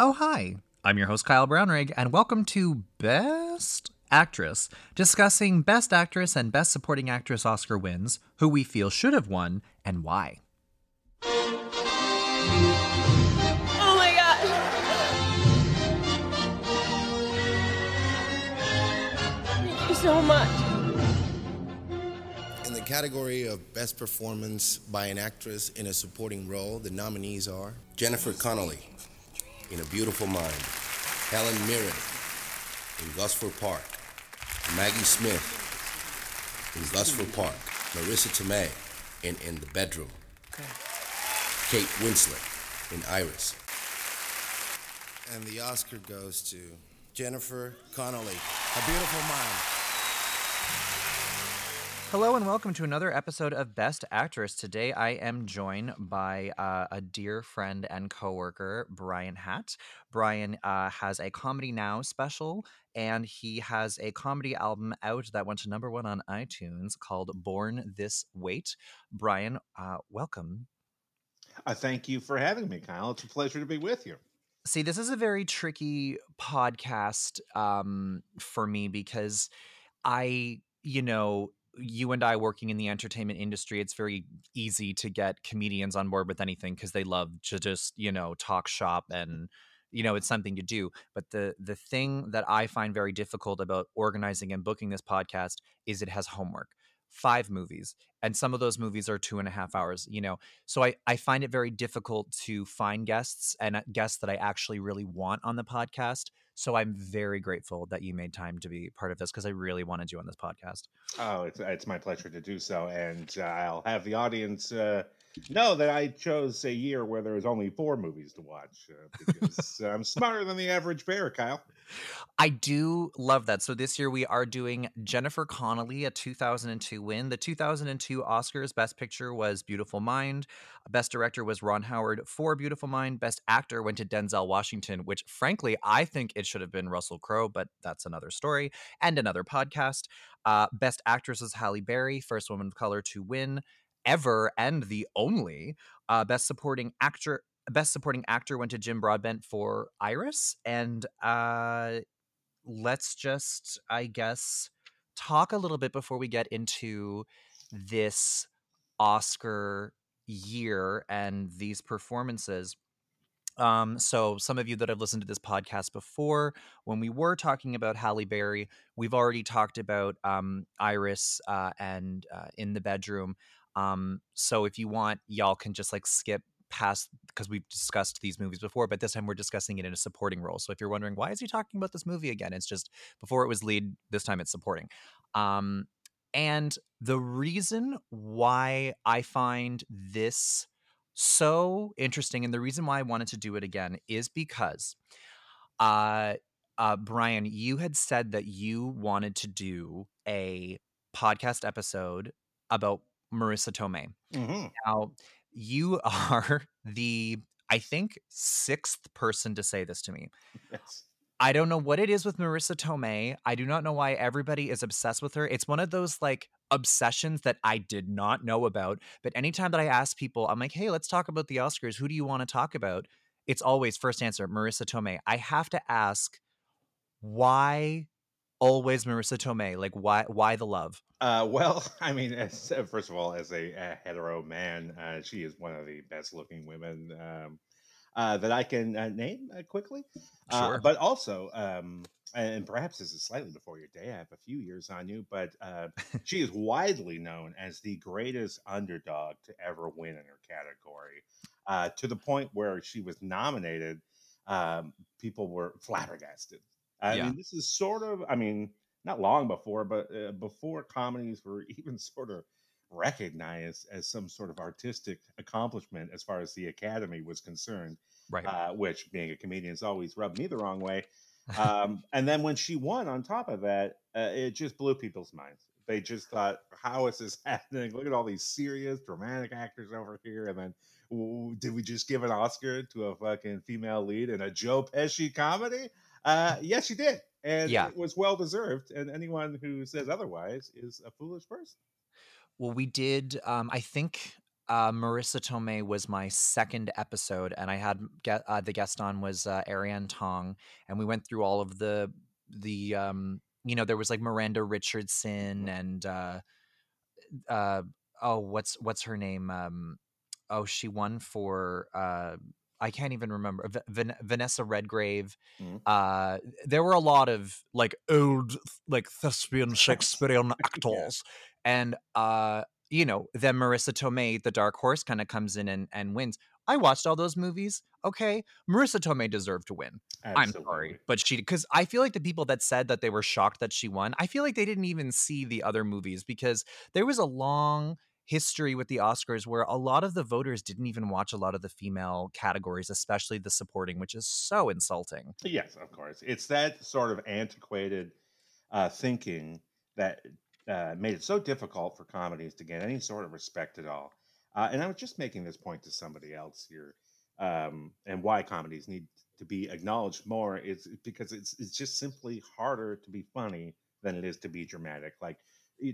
Oh, hi. I'm your host, Kyle Brownrigg, and welcome to Best Actress, discussing Best Actress and Best Supporting Actress Oscar wins, who we feel should have won, and why. Oh my god. Thank you so much. In the category of Best Performance by an Actress in a Supporting Role, the nominees are Jennifer Connelly in A Beautiful Mind, Helen Mirren in Gosford Park, Maggie Smith in Gosford Park, Marisa Tomei in In the Bedroom, Kate Winslet in Iris. And the Oscar goes to Jennifer Connelly, A Beautiful Mind. Hello and welcome to another episode of Best Actress. Today I am joined by uh, a dear friend and coworker, Bryan Hatt. Bryan uh, has a Comedy Now special, and he has a comedy album out that went to number one on iTunes called Born This Weight. Bryan, uh, welcome. Uh, thank you for having me, Kyle. It's a pleasure to be with you. See, this is a very tricky podcast um, for me because I, you know, you and I working in the entertainment industry, it's very easy to get comedians on board with anything because they love to just, you know, talk shop and you know it's something to do. But the the thing that i find very difficult about organizing and booking this podcast is it has homework. Five movies and some of those movies are two and a half hours you know? So i i find it very difficult to find guests and uh, guests that i actually really want on the podcast so i'm very grateful that you made time to be part of this because i really wanted you on this podcast. Oh, it's it's my pleasure to do so, and uh, I'll have the audience uh, know that I chose a year where there was only four movies to watch uh, because I'm smarter than the average bear, Kyle. I do love that. So this year we are doing Jennifer Connelly, a 2002 win. The 2002 Oscars Best Picture was Beautiful Mind. Best Director was Ron Howard for Beautiful Mind. Best Actor went to Denzel Washington, which frankly I think it should have been Russell Crowe, but that's another story and another podcast. Uh, Best Actress was Halle Berry, first woman of color to win ever and the only. Uh, Best Supporting Actor Best Supporting Actor went to Jim Broadbent for Iris, and uh, let's just, I guess, talk a little bit before we get into this Oscar year and these performances. Um, so some of you that have listened to this podcast before, when we were talking about Halle Berry, we've already talked about um, Iris uh, and uh, in the bedroom. Um, so if you want, y'all can just like skip past because we've discussed these movies before, but this time we're discussing it in a supporting role. So if you're wondering why is he talking about this movie again, it's just before it was lead, this time it's supporting. Um, and the reason why I find this so interesting and the reason why I wanted to do it again is because uh uh Bryan, you had said that you wanted to do a podcast episode about Marisa Tomei. hmm Now, you are the I think sixth person to say this to me. Yes. I don't know what it is with Marisa Tomei. I do not know why everybody is obsessed with her. It's one of those like obsessions that I did not know about. But anytime that I ask people, I'm like, hey, let's talk about the Oscars. Who do you want to talk about? It's always first answer, Marisa Tomei. I have to ask, why always Marisa Tomei? Like, why why the love? Uh, well, I mean, as, uh, first of all, as a, a hetero man, uh, she is one of the best-looking women um, uh, that I can uh, name uh, quickly. Sure. but also, um, and perhaps this is slightly before your day. I have a few years on you, but uh, she is widely known as the greatest underdog to ever win in her category, uh, to the point where she was nominated. Um, people were flabbergasted. I Yeah. mean, this is sort of, I mean, not long before, but uh, before comedies were even sort of recognized as some sort of artistic accomplishment as far as the academy was concerned Right. uh, which being a comedian has always rubbed me the wrong way. Um, and then when she won, on top of that, uh, it just blew people's minds. They just thought, "How is this happening? Look at all these serious, dramatic actors over here." And then, w- did we just give an Oscar to a fucking female lead in a Joe Pesci comedy? Uh, yes, you did, and Yeah. it was well deserved. And anyone who says otherwise is a foolish person. Well, we did. Um, I think uh, Marisa Tomei was my second episode, and I had get, uh, the guest on was uh, Ariane Tong, and we went through all of the the um, you know there was like Miranda Richardson Mhm. and uh, uh, oh what's what's her name um, oh she won for uh, I can't even remember Van- Vanessa Redgrave. Mhm. Uh, there were a lot of like old like thespian Shakespearean actors, and uh, you know, then Marisa Tomei, the dark horse, kind of comes in and, and wins. I watched all those movies. Okay, Marisa Tomei deserved to win. I'm sorry, but she because I feel like the people that said that they were shocked that she won, I feel like they didn't even see the other movies because there was a long history with the Oscars where a lot of the voters didn't even watch a lot of the female categories, especially the supporting, which is so insulting. Yes, of course. It's that sort of antiquated uh, thinking that uh, made it so difficult for comedies to get any sort of respect at all. Uh, and I was just making this point to somebody else here, um, and why comedies need to be acknowledged more is because it's it's just simply harder to be funny than it is to be dramatic. Like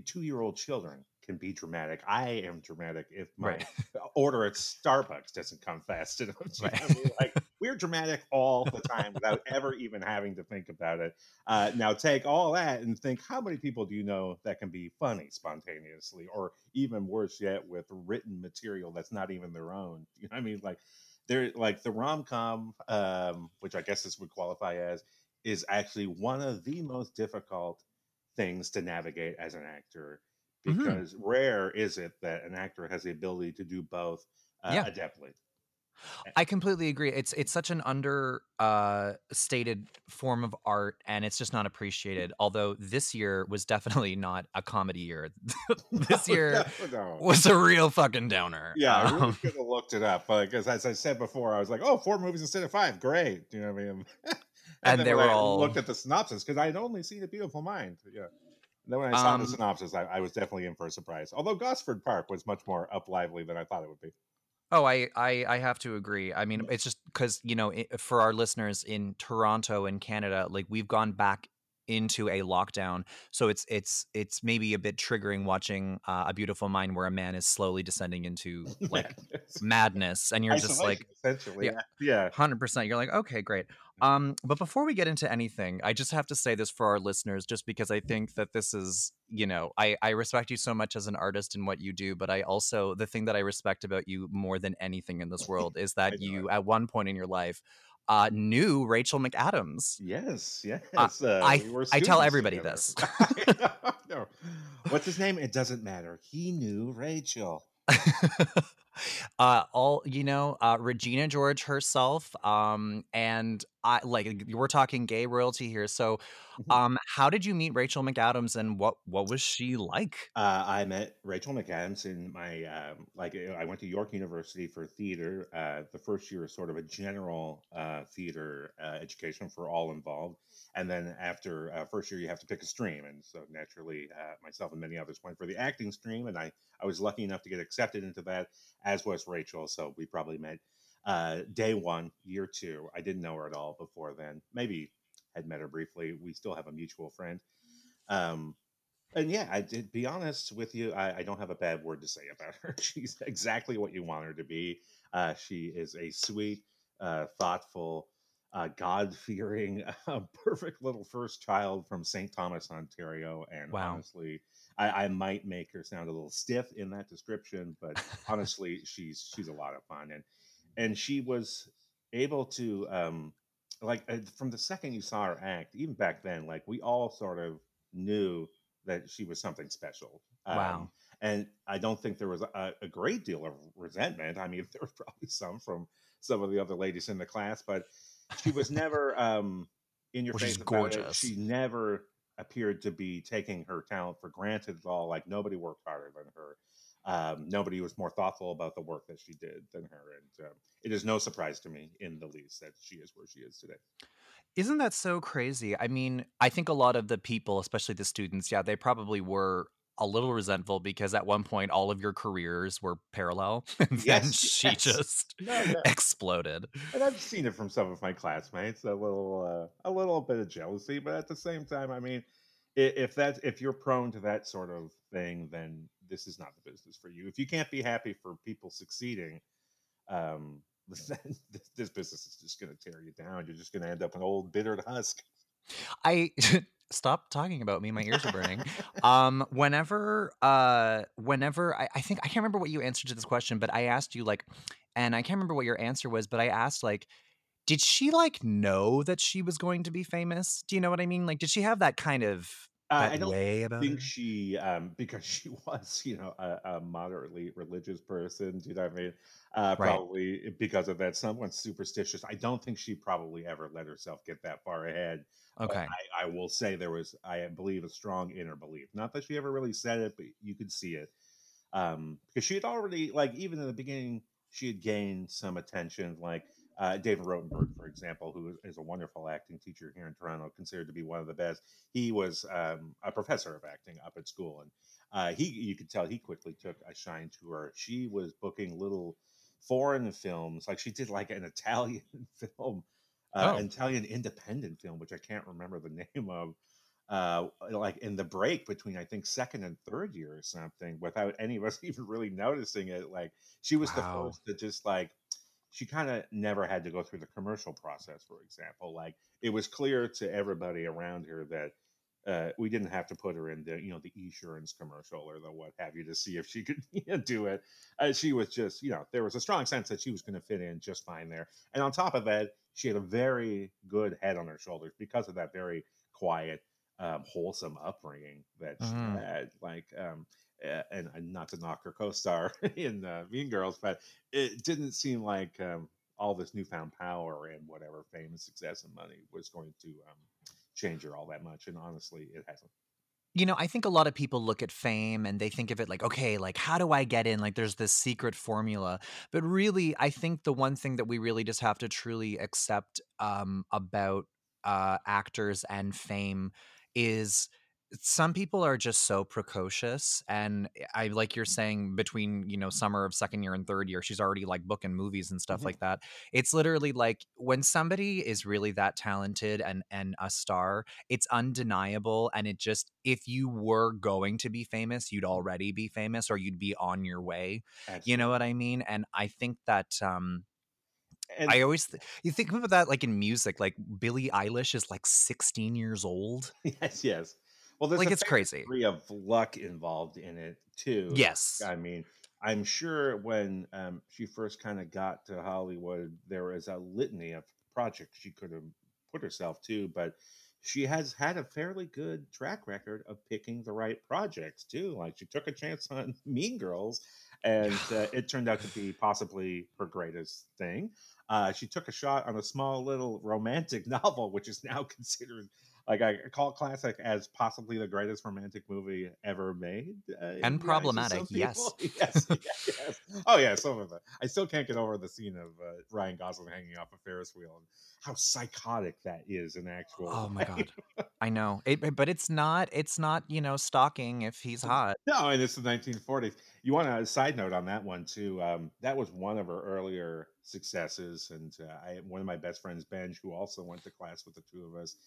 two year old children can be dramatic. I am dramatic if my Right. order at Starbucks doesn't come fast enough. Do you know what I mean? Like we're dramatic all the time without ever even having to think about it. Uh, now take all that and think how many people do you know that can be funny spontaneously, or even worse yet, with written material that's not even their own. You know I mean? Like there, like the rom com, um, which I guess this would qualify as, is actually one of the most difficult things to navigate as an actor Mhm. because rare is it that an actor has the ability to do both uh, Yeah. adeptly. I completely agree. It's it's such an under uh, stated form of art, and it's just not appreciated. Although this year was definitely not a comedy year. this No, year no, no. was a real fucking downer. Yeah, I really Um, should have looked it up because, as I said before, I was like, "Oh, four movies instead of five, great." You know what I mean? and, And then they were I all- looked at the synopsis because I had only seen A Beautiful Mind. Yeah. And then when I saw the Um, synopsis, I, I was definitely in for a surprise. Although Gosford Park was much more up lively than I thought it would be. Oh, I, I I have to agree. I mean, it's just because you know, i for our listeners in Toronto and Canada, like we've gone back into a lockdown, so it's it's it's maybe a bit triggering watching uh, a beautiful mind where a man is slowly descending into like Madness. madness, and you're just like, essentially, yeah. yeah, Hundred percent. You're like, okay, great. Um, but before we get into anything, I just have to say this for our listeners, just because I think that this is, you know, I I respect you so much as an artist and what you do, but I also the thing that I respect about you more than anything in this world is that you, at one point in your life, uh, knew Rachel McAdams. yes, yes. Uh, uh, I- we I tell everybody together. this. no. What's his name? It doesn't matter. He knew Rachel. uh all you know uh regina george herself um and i like we're talking gay royalty here so Mhm. um how did you meet rachel mcadams and what what was she like Uh, I met Rachel McAdams in my um, like uh, I went to York University for theater. Uh, the first year is sort of a general uh, theater uh, education for all involved, and then after uh, first year you have to pick a stream. And so naturally, uh, myself and many others went for the acting stream, and I I was lucky enough to get accepted into that, as was Rachel. So we probably met uh, day one, year two. I didn't know her at all before then. Maybe had met her briefly. We still have a mutual friend. Um, and yeah, I did be honest with you. I, I don't have a bad word to say about her. She's exactly what you want her to be. Uh, she is a sweet, uh, thoughtful, uh, God fearing, uh, perfect little first child from St. Thomas, Ontario. And Wow. honestly, I, I might make her sound a little stiff in that description, but honestly, she's she's a lot of fun. And and she was able to um, like uh, from the second you saw her act, even back then, like we all sort of knew that she was something special. Um, Wow. And I don't think there was a, a great deal of resentment. I mean, there was probably some from some of the other ladies in the class, but she was never um, in your face she's about it. gorgeous. She never appeared to be taking her talent for granted at all. Like nobody worked harder than her. Um, nobody was more thoughtful about the work that she did than her. And um, it is no surprise to me in the least that she is where she is today. isn't that so crazy i mean i think a lot of the people especially the students yeah they probably were a little resentful because at one point all of your careers were parallel and then she yes. just No, no. exploded And I've seen it from some of my classmates, a little, uh, a little bit of jealousy, but at the same time, I mean, if that if you're prone to that sort of thing, then this is not the business for you. If you can't be happy for people succeeding, um, this, this business is just going to tear you down. You're just going to end up an old bittered husk. I stop talking about me. My ears are burning. um, whenever, uh, whenever I, I think I can't remember what you answered to this question, but I asked you like, and I can't remember what your answer was, but I asked like, did she like know that she was going to be famous? Do you know what I mean? Like, did she have that kind of Uh, I don't way about think she, um, because she was, you know, a, a moderately religious person. Do you know what I mean? Uh, Right. probably because of that, someone superstitious. I don't think she probably ever let herself get that far ahead. Okay. I, I will say there was, I believe, a strong inner belief. Not that she ever really said it, but you could see it. Um, because she had already, like, even in the beginning, she had gained some attention. Like uh, David Rotenberg, for example, who is- a wonderful acting teacher here in Toronto, considered to be one of the best. He was um, a professor of acting up at school, and uh, he, you could tell, he quickly took a shine to her. She was booking little foreign films, like she did like an Italian film, uh, Oh. an Italian independent film, which I can't remember the name of. Uh, like in the break between I think second and third year or something, without any of us even really noticing it. Like she was the first to just like she kind of never had to go through the commercial process, for example. Like it was clear to everybody around her that uh, we didn't have to put her in the you know the insurance commercial or the what have you to see if she could you know, do it. Uh, she was just you know there was a strong sense that she was going to fit in just fine there. And on top of that, she had a very good head on her shoulders because of that very quiet, um, wholesome upbringing that she Mhm. had. Like um, and, not to knock her co-star in uh, Mean Girls, but it didn't seem like um, all this newfound power and whatever fame and success and money was going to um, change her all that much. And honestly, it hasn't. You know, I think a lot of people look at fame and they think of it like, okay, like how do I get in? Like there's this secret formula. But really, I think the one thing that we really just have to truly accept um, about uh, actors and fame is some people are just so precocious and i like you're saying between you know summer of second year and third year she's already like booking movies and stuff Mhm. like that. It's literally like when somebody is really that talented and and a star it's undeniable and it just if you were going to be famous you'd already be famous or you'd be on your way. You know what i mean? And i think that um And i always th- you think about that like in music like billie eilish is like 16 years old. Yes, yes. Well, there's Like, a it's crazy. degree of luck involved in it too. yes I mean, I'm sure when um, she first kind of got to Hollywood, there was a litany of projects she could have put herself to, but she has had a fairly good track record of picking the right projects too. Like she took a chance on Mean Girls, and uh, it turned out to be possibly her greatest thing. Uh, she took a shot on a small little romantic novel, which is now considered like I call it classic as possibly the greatest romantic movie ever made. Uh, in the eyes And problematic, yes. yes, yes, yes. Oh yeah, some of it. I still can't get over the scene of uh, Ryan Gosling hanging off a Ferris wheel and how psychotic that is in actual. Oh my god. I know. It, it- but it's not it's not, you know, stalking if he's hot. No, and it's the 1940s. You want a side note on that one too? Um, that was one of her earlier successes, and uh, I one of my best friends, Benj, who also went to class with the two of us.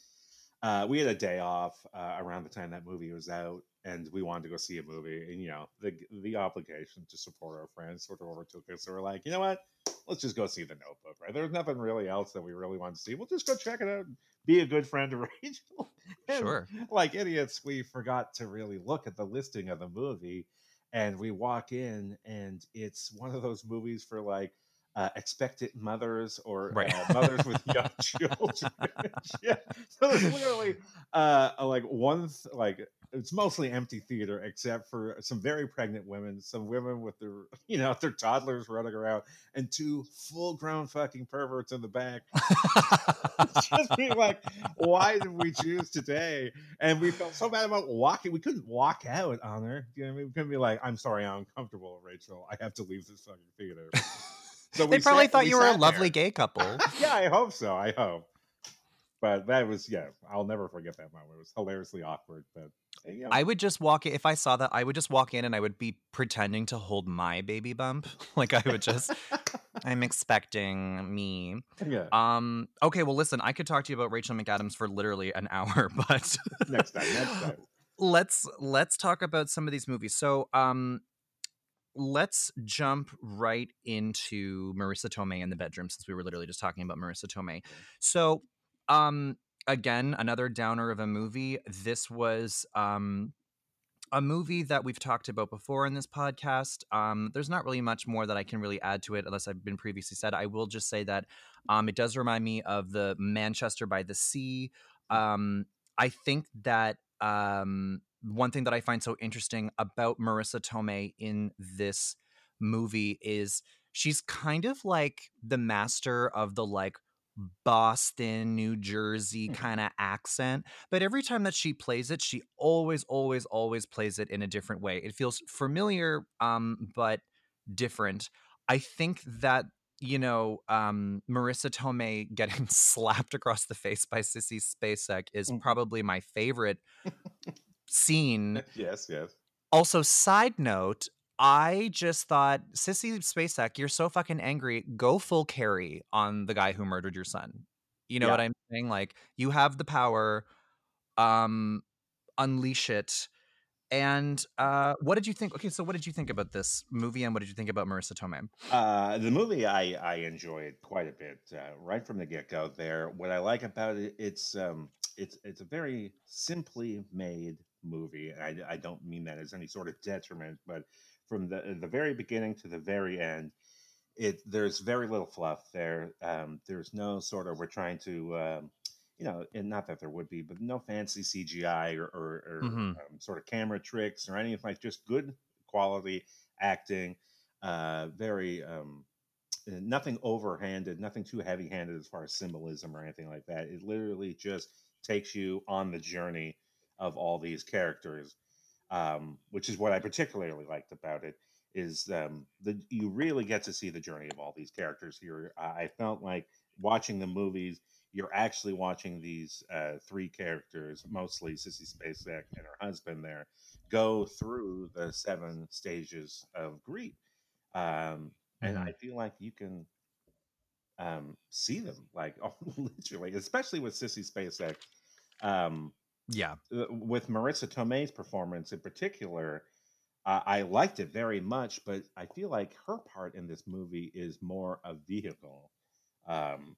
Uh, we had a day off uh, around the time that movie was out, and we wanted to go see a movie. And you know, the the obligation to support our friends sort of overtook us. So we're like, you know what? Let's just go see The Notebook. Right? There's nothing really else that we really want to see. We'll just go check it out. And be a good friend to Rachel. And Sure. like idiots, we forgot to really look at the listing of the movie, and we walk in, and it's one of those movies for like uh, expectant mothers or Right. uh, mothers with young children. yeah, so there's literally uh, like one th- like it's mostly empty theater except for some very pregnant women, some women with their you know their toddlers running around, and two full grown fucking perverts in the back just being like, why did we choose today? And we felt so bad about walking. We couldn't walk out on her. You know, what I mean? we couldn't be like, I'm sorry, I'm uncomfortable, Rachel. I have to leave this fucking theater. So they probably sat- thought you were a lovely there. gay couple. yeah, I hope so. I hope. But that was yeah, I'll never forget that moment. It was hilariously awkward, but you know, I would just walk in if I saw that, I would just walk in and I would be pretending to hold my baby bump. like I would just I'm expecting me. yeah, Um okay, well listen, I could talk to you about Rachel McAdams for literally an hour, but next time, next time. let's let's talk about some of these movies. So, um, let's jump right into Marisa Tomei in the bedroom since we were literally just talking about Marisa Tomei. So, um, again, another downer of a movie. This was um a movie that we've talked about before in this podcast. Um, there's not really much more that I can really add to it, unless I've been previously said. I will just say that um, it does remind me of the Manchester by the Sea. Um, I think that um, one thing that I find so interesting about Marisa Tomei in this movie is she's kind of like the master of the like Boston, New Jersey kind of accent. But every time that she plays it, she always, always, always plays it in a different way. It feels familiar, um, but different. I think that you know, um, Marisa Tomei getting slapped across the face by Sissy Spacek is Mhm. probably my favorite scene yes, yes. also, side note, I just thought, Sissy Spacek, you're so fucking angry. Go full Carrie on the guy who murdered your son. You know Yeah. what I'm saying? Like, you have the power. Um, unleash it. And uh, what did you think? Okay, so what did you think about this movie, and what did you think about Marisa Tomei? Uh, the movie I, I enjoyed quite a bit uh, right from the get go. There, what I like about it, it's um, it's it's a very simply made movie. I, I don't mean that as any sort of detriment, but from the the very beginning to the very end, it there's very little fluff there. Um, there's no sort of we're trying to. Um, you know, and not that there would be, but no fancy CGI or, or, or Mhm. um, sort of camera tricks or anything like just good quality acting uh, very um, uh, nothing overhanded, nothing too heavy-handed as far as symbolism or anything like that. It literally just takes you on the journey of all these characters, um, which is what I particularly liked about it. Is um, the you really get to see the journey of all these characters here. I I felt like watching the movies, you're actually watching these uh, three characters, mostly Sissy Spacek and her husband, there go through the seven stages of grief um, and Mhm. I feel like you can um, see them like literally, especially with Sissy Spacek. Um, Yeah. uh, with Marisa Tomei's performance in particular, uh, I liked it very much, but I feel like her part in this movie is more a vehicle um,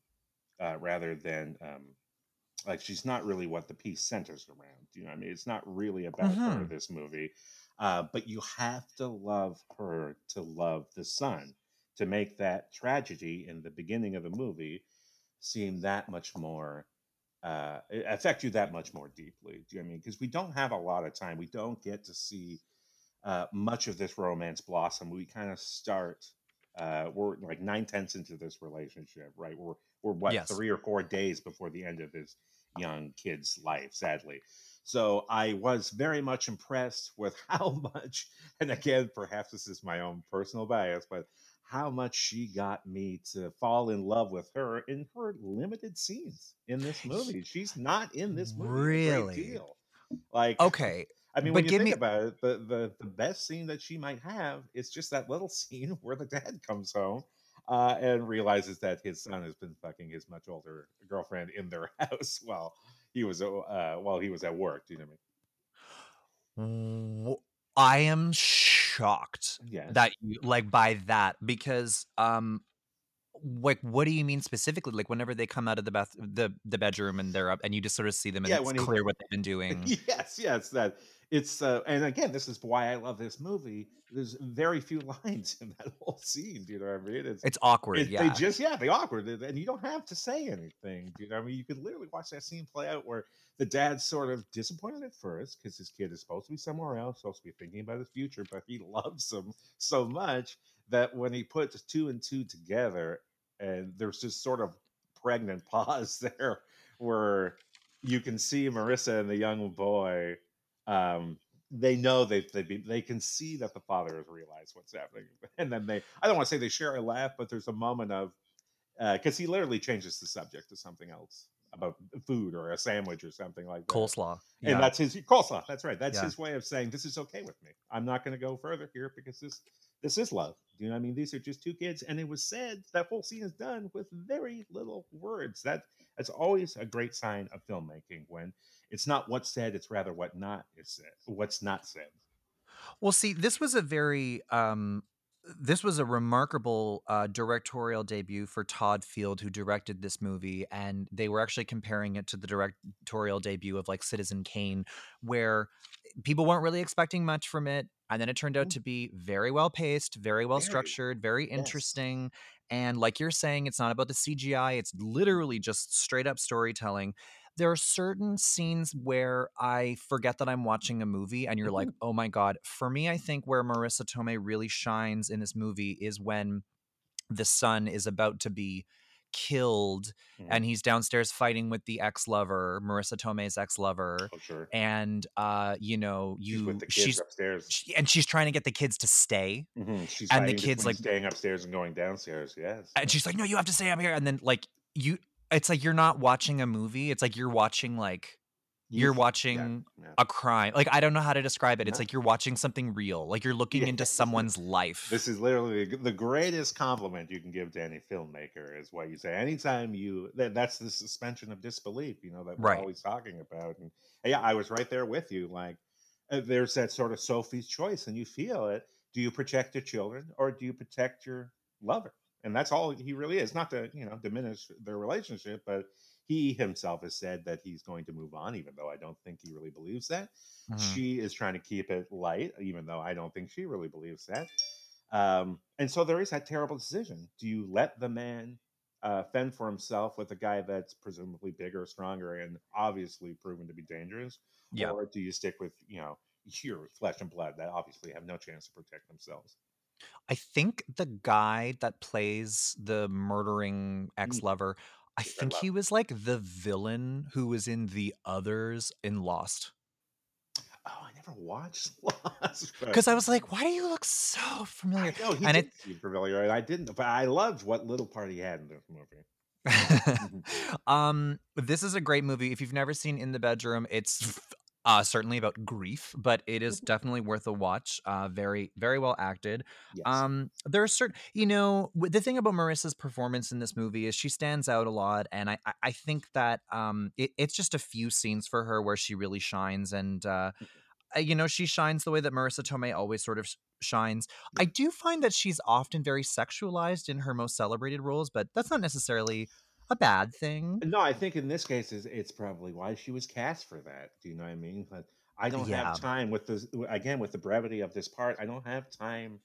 uh, rather than um, like she's not really what the piece centers around. You know, what I mean, it's not really about her. Mhm. This movie, uh, but you have to love her to love the son to make that tragedy in the beginning of the movie seem that much more uh, affect you that much more deeply. Do you know what I mean? Because we don't have a lot of time. We don't get to see uh, much of this romance blossom. We kind of start. Uh, we're like nine tenths into this relationship, right? We're we're what Yes. three or four days before the end of this young kid's life, sadly. So I was very much impressed with how much, and again, perhaps this is my own personal bias, but how much she got me to fall in love with her in her limited scenes in this movie. She's not in this movie Really? Like Okay. I mean, but when you give think me- about it, the, the the best scene that she might have is just that little scene where the dad comes home uh, and realizes that his son has been fucking his much older girlfriend in their house while he was uh, while he was at work. Do you know what I mean? I am shocked? Yeah. that you like by that because um like what do you mean specifically like whenever they come out of the bath the the bedroom and they're up and you just sort of see them and Yeah, it's when he- clear what they've been doing yes, yes, that it's uh, and again, this is why I love this movie. There's very few lines in that whole scene. Do you know what I mean? It's it's awkward It, yeah They just yeah, they awkward, and- and you don't have to say anything. do You know, I mean, you could literally watch that scene play out where the dad's sort of disappointed at first because his kid is supposed to be somewhere else, supposed to be thinking about his future, but he loves him so much that when he puts two and two together, and there's just sort of pregnant pause there where you can see Marisa and the young boy. Um, they know they they they can see that the father has realized what's happening, and then they I don't want to say they share a laugh, but there's a moment of because he literally changes the subject to something else about food or a sandwich or something like that. coleslaw And that's his coleslaw. That's right. That's Yeah. his way of saying this is okay with me. I'm not going to go further here because this this is love. Do you know what I mean? These are just two kids, and it was said that whole scene is done with very little words. That that's always a great sign of filmmaking when it's not what's said; it's rather what not is said, what's not said. Well, see, this was a very um this was a remarkable uh, directorial debut for Todd Field, who directed this movie, and they were actually comparing it to the directorial debut of like Citizen Kane, where people weren't really expecting much from it, and then it turned out Mm, to be very well paced, very well Very structured, very yes. interesting, and like you're saying, it's not about the CGI; it's literally just straight up storytelling. There are certain scenes where I forget that I'm watching a movie and you're like, Mhm, "Oh my god." For me, I think where Marisa Tomei really shines in this movie is when the son is about to be killed mhm. and he's downstairs fighting with the ex-lover, Marisa Tomei's ex-lover, Oh, sure. and, uh, you know, She's with you the kids she's upstairs. sh and she's trying to get the kids to stay, Mhm, She's and the kids, like staying upstairs and going downstairs. Yes. and she's like, "No, you have to stay up here," and then, like, you it's like you're not watching a movie, it's like you're watching, like You, you're f- yeah, watching yeah. a crime. Like, I don't know how to describe it. It's No. like you're watching something real. Like you're looking into someone's life. This is literally the the greatest compliment you can give to any filmmaker is what you say. Anytime you that, that's the suspension of disbelief, you know, that we're Right. always talking about. And yeah, I was right there with you. Like uh, there's that sort of Sophie's choice, and you feel it. Do you protect your children or do you protect your lover? And that's all he really is. Not to you know diminish their relationship, but he himself has said that he's going to move on, even though I don't think he really believes that. Mhm. She is trying to keep it light, even though I don't think she really believes that. Um, and so there is that terrible decision. Do you let the man uh, fend for himself with a guy that's presumably bigger, stronger, and obviously proven to be dangerous? Yeah. Or do you stick with, you know, your flesh and blood that obviously have no chance to protect themselves? I think the guy that plays the murdering Mm, ex-lover, I think he was like the villain who was in The Others in Lost. Oh, I never watched Lost, Because I was like, why do you look so familiar? Know he And did it seem familiar, and I didn't, but I loved what little part he had in this movie. Mhm. um, this is a great movie. If you've never seen In the Bedroom, it's uh, certainly about grief, but it is definitely worth a watch. Uh, very, very well acted. Yes. Um, there are certain, you know, the thing about Marisa's performance in this movie is she stands out a lot, and I, I, I think that um, it, it's just a few scenes for her where she really shines, and uh, uh, you know, she shines the way that Marisa Tomei always sort of shines. I do find that she's often very sexualized in her most celebrated roles, but that's not necessarily a bad thing. No, I think in this case, is it's probably why she was cast for that. Do you know what I mean? But I don't have time with this again with the brevity of this part. I don't have time.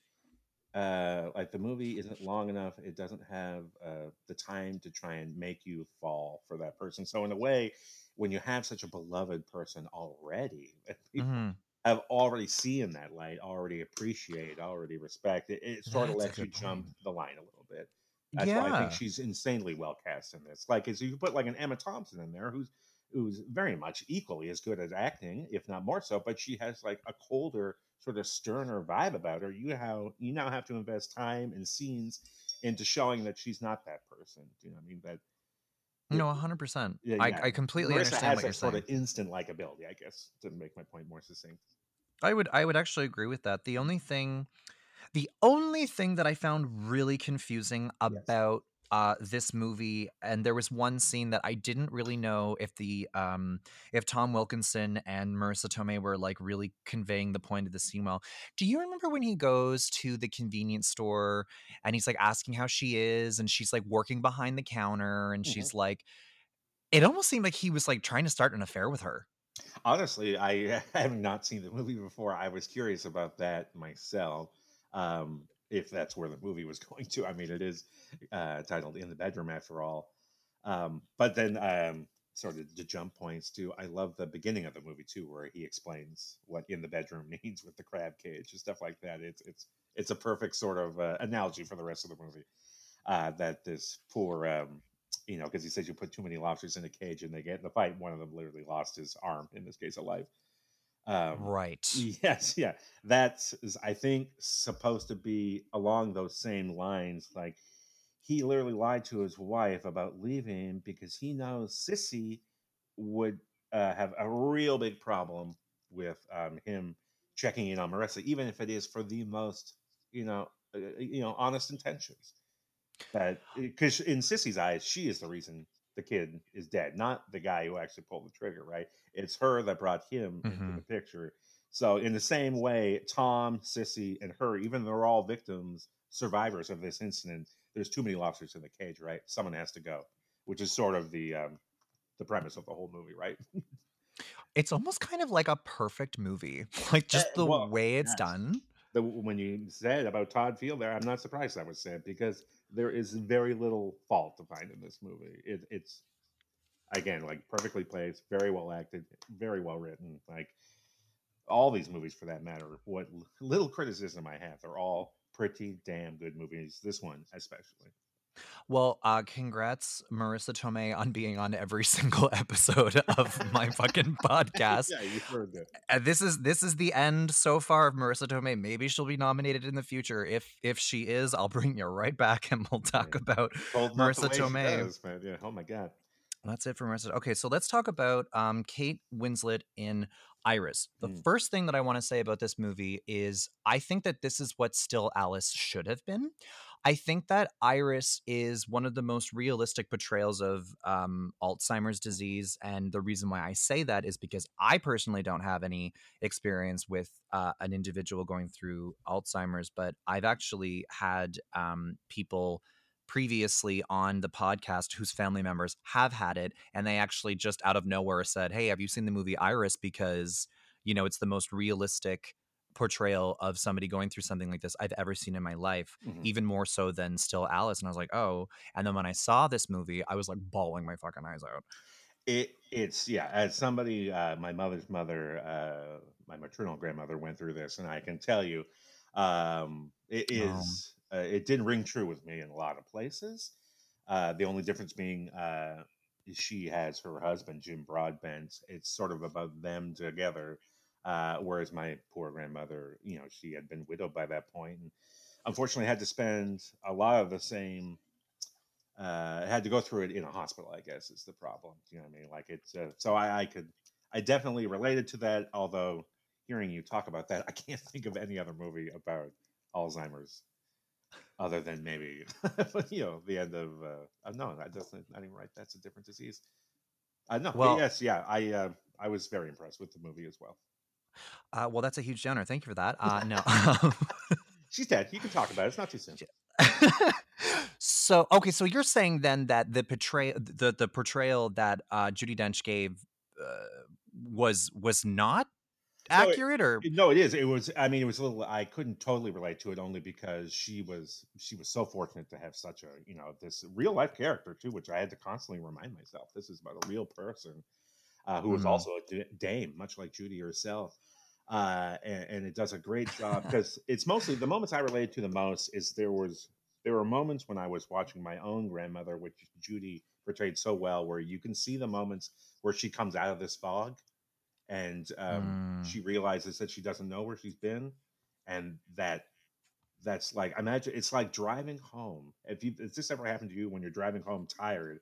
Uh, like the movie isn't long enough. It doesn't have uh, the time to try and make you fall for that person. So in a way, when you have such a beloved person already, that people hmm have already seen that light, already appreciate, already respect, it, it sort of That's a lets you good jump the line a little bit. That's why I think she's insanely well cast in this. Like, is you put like an Emma Thompson in there, who's who's very much equally as good at acting, if not more so, but she has like a colder, sort of sterner vibe about her. You how you now have to invest time and scenes into showing that she's not that person. Do you know what I mean? That No, 100%. yeah, I, yeah. I completely Marisa understand what you're that sort saying. of instant likability, I guess, to make my point more succinct. I would I would actually agree with that. The only thing The only thing that I found really confusing Yes. about uh, this movie, and there was one scene that I didn't really know if the um, if Tom Wilkinson and Marisa Tomei were like really conveying the point of the scene well. Do you remember when he goes to the convenience store and he's like asking how she is, and she's like working behind the counter, and Mhm. she's like, it almost seemed like he was like trying to start an affair with her. Honestly, I have not seen the movie before. I was curious about that myself. Um, if that's where the movie was going to. I mean, it is uh, titled "In the Bedroom" after all. Um, but then, um, sort of the jump points too. I love the beginning of the movie too, where he explains what "in the bedroom" means with the crab cage and stuff like that. It's it's it's a perfect sort of uh, analogy for the rest of the movie. Uh, that this poor um, you know, because he says you put too many lobsters in a cage and they get in a fight. One of them literally lost his arm, in this case, alive. Um, Right. yes, yeah, that's I think supposed to be along those same lines. Like he literally lied to his wife about leaving because he knows Sissy would uh, have a real big problem with um, him checking in on Marisa, even if it is for the most, you know, uh, you know, honest intentions that because in Sissy's eyes, she is the reason the kid is dead, not the guy who actually pulled the trigger, right? It's her that brought him into Mhm. the picture. So in the same way, Tom, Sissy, and her, even though they're all victims, survivors of this incident, there's too many lobsters in the cage, right? Someone has to go, which is sort of the um, the premise of the whole movie, right? It's almost kind of like a perfect movie. Like just Eh, the well, way it's yes. done. The, when you said about Todd Field there, I'm not surprised that was said because there is very little fault to find in this movie. It, it's again like perfectly placed, very well acted, very well written. Like all these movies, for that matter, what little criticism I have, they're all pretty damn good movies. This one especially. Well, uh, congrats, Marisa Tomei, on being on every single episode of my fucking podcast. yeah, you heard that. And this is this is the end so far of Marisa Tomei. Maybe she'll be nominated in the future. If if she is, I'll bring you right back and we'll talk Yeah. about Told Marisa Tomei. does. Yeah. Oh my god. That's it for Marisa. Okay, so let's talk about um, Kate Winslet in Iris. The Mm. first thing that I want to say about this movie is I think that this is what Still Alice should have been. I think that Iris is one of the most realistic portrayals of um, Alzheimer's disease. And the reason why I say that is because I personally don't have any experience with uh, an individual going through Alzheimer's, but I've actually had um, people previously on the podcast whose family members have had it and they actually just out of nowhere said hey have you seen the movie iris because you know it's the most realistic portrayal of somebody going through something like this i've ever seen in my life Mhm. even more so than still alice and i was like oh and then when i saw this movie i was like bawling my fucking eyes out It it's yeah. As somebody, uh, my mother's mother, uh, my maternal grandmother went through this, and I can tell you, um, it Oh. Uh, it didn't ring true with me in a lot of places. Uh, the only difference being, uh, she has her husband Jim Broadbent. It's sort of about them together. Uh, whereas my poor grandmother, you know, she had been widowed by that point, and unfortunately had to spend a lot of the same uh, had to go through it in a hospital. I guess is the problem. You know what I mean? Like it's uh, so I, I could I definitely related to that. Although hearing you talk about that, I can't think of any other movie about Alzheimer's other than maybe you know the end of uh, uh, no that doesn't not even right. That's a different disease. Uh, no, Well- yes, yeah. I uh, I was very impressed with the movie as well. Uh, well that's a huge downer thank you for that uh, no She's dead. You can talk about it. It's not too soon. so okay so you're saying then that the portray the the portrayal that uh judi dench gave uh, was was not No, it- accurate or No, it is. It was. I mean, it was a little. I couldn't totally relate to it only because she was she was so fortunate to have such a you know this real life character too, which I had to constantly remind myself this is about a real person uh, who was Mhm. also a dame, much like Judi herself. Uh, and, and it does a great job because it's mostly the moments I related to the most is there was there were moments when I was watching my own grandmother, which Judi portrayed so well, where you can see the moments where she comes out of this fog and um, Mm. she realizes that she doesn't know where she's been and that that's like imagine it's like driving home if you if this ever happened to you when you're driving home tired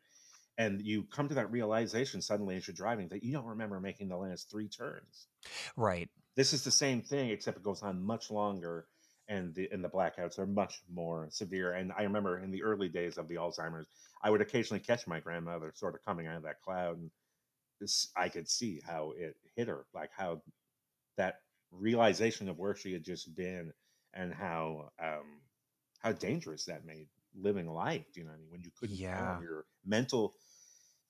and you come to that realization suddenly as you're driving that you don't remember making the last three turns. Right. This is the same thing except it goes on much longer and the and the blackouts are much more severe and i remember in the early days of the alzheimer's i would occasionally catch my grandmother sort of coming out of that cloud and this i could see how it hit her like how that realization of where she had just been and how um how dangerous that made living life you know what i mean when you couldn't Yeah. your mental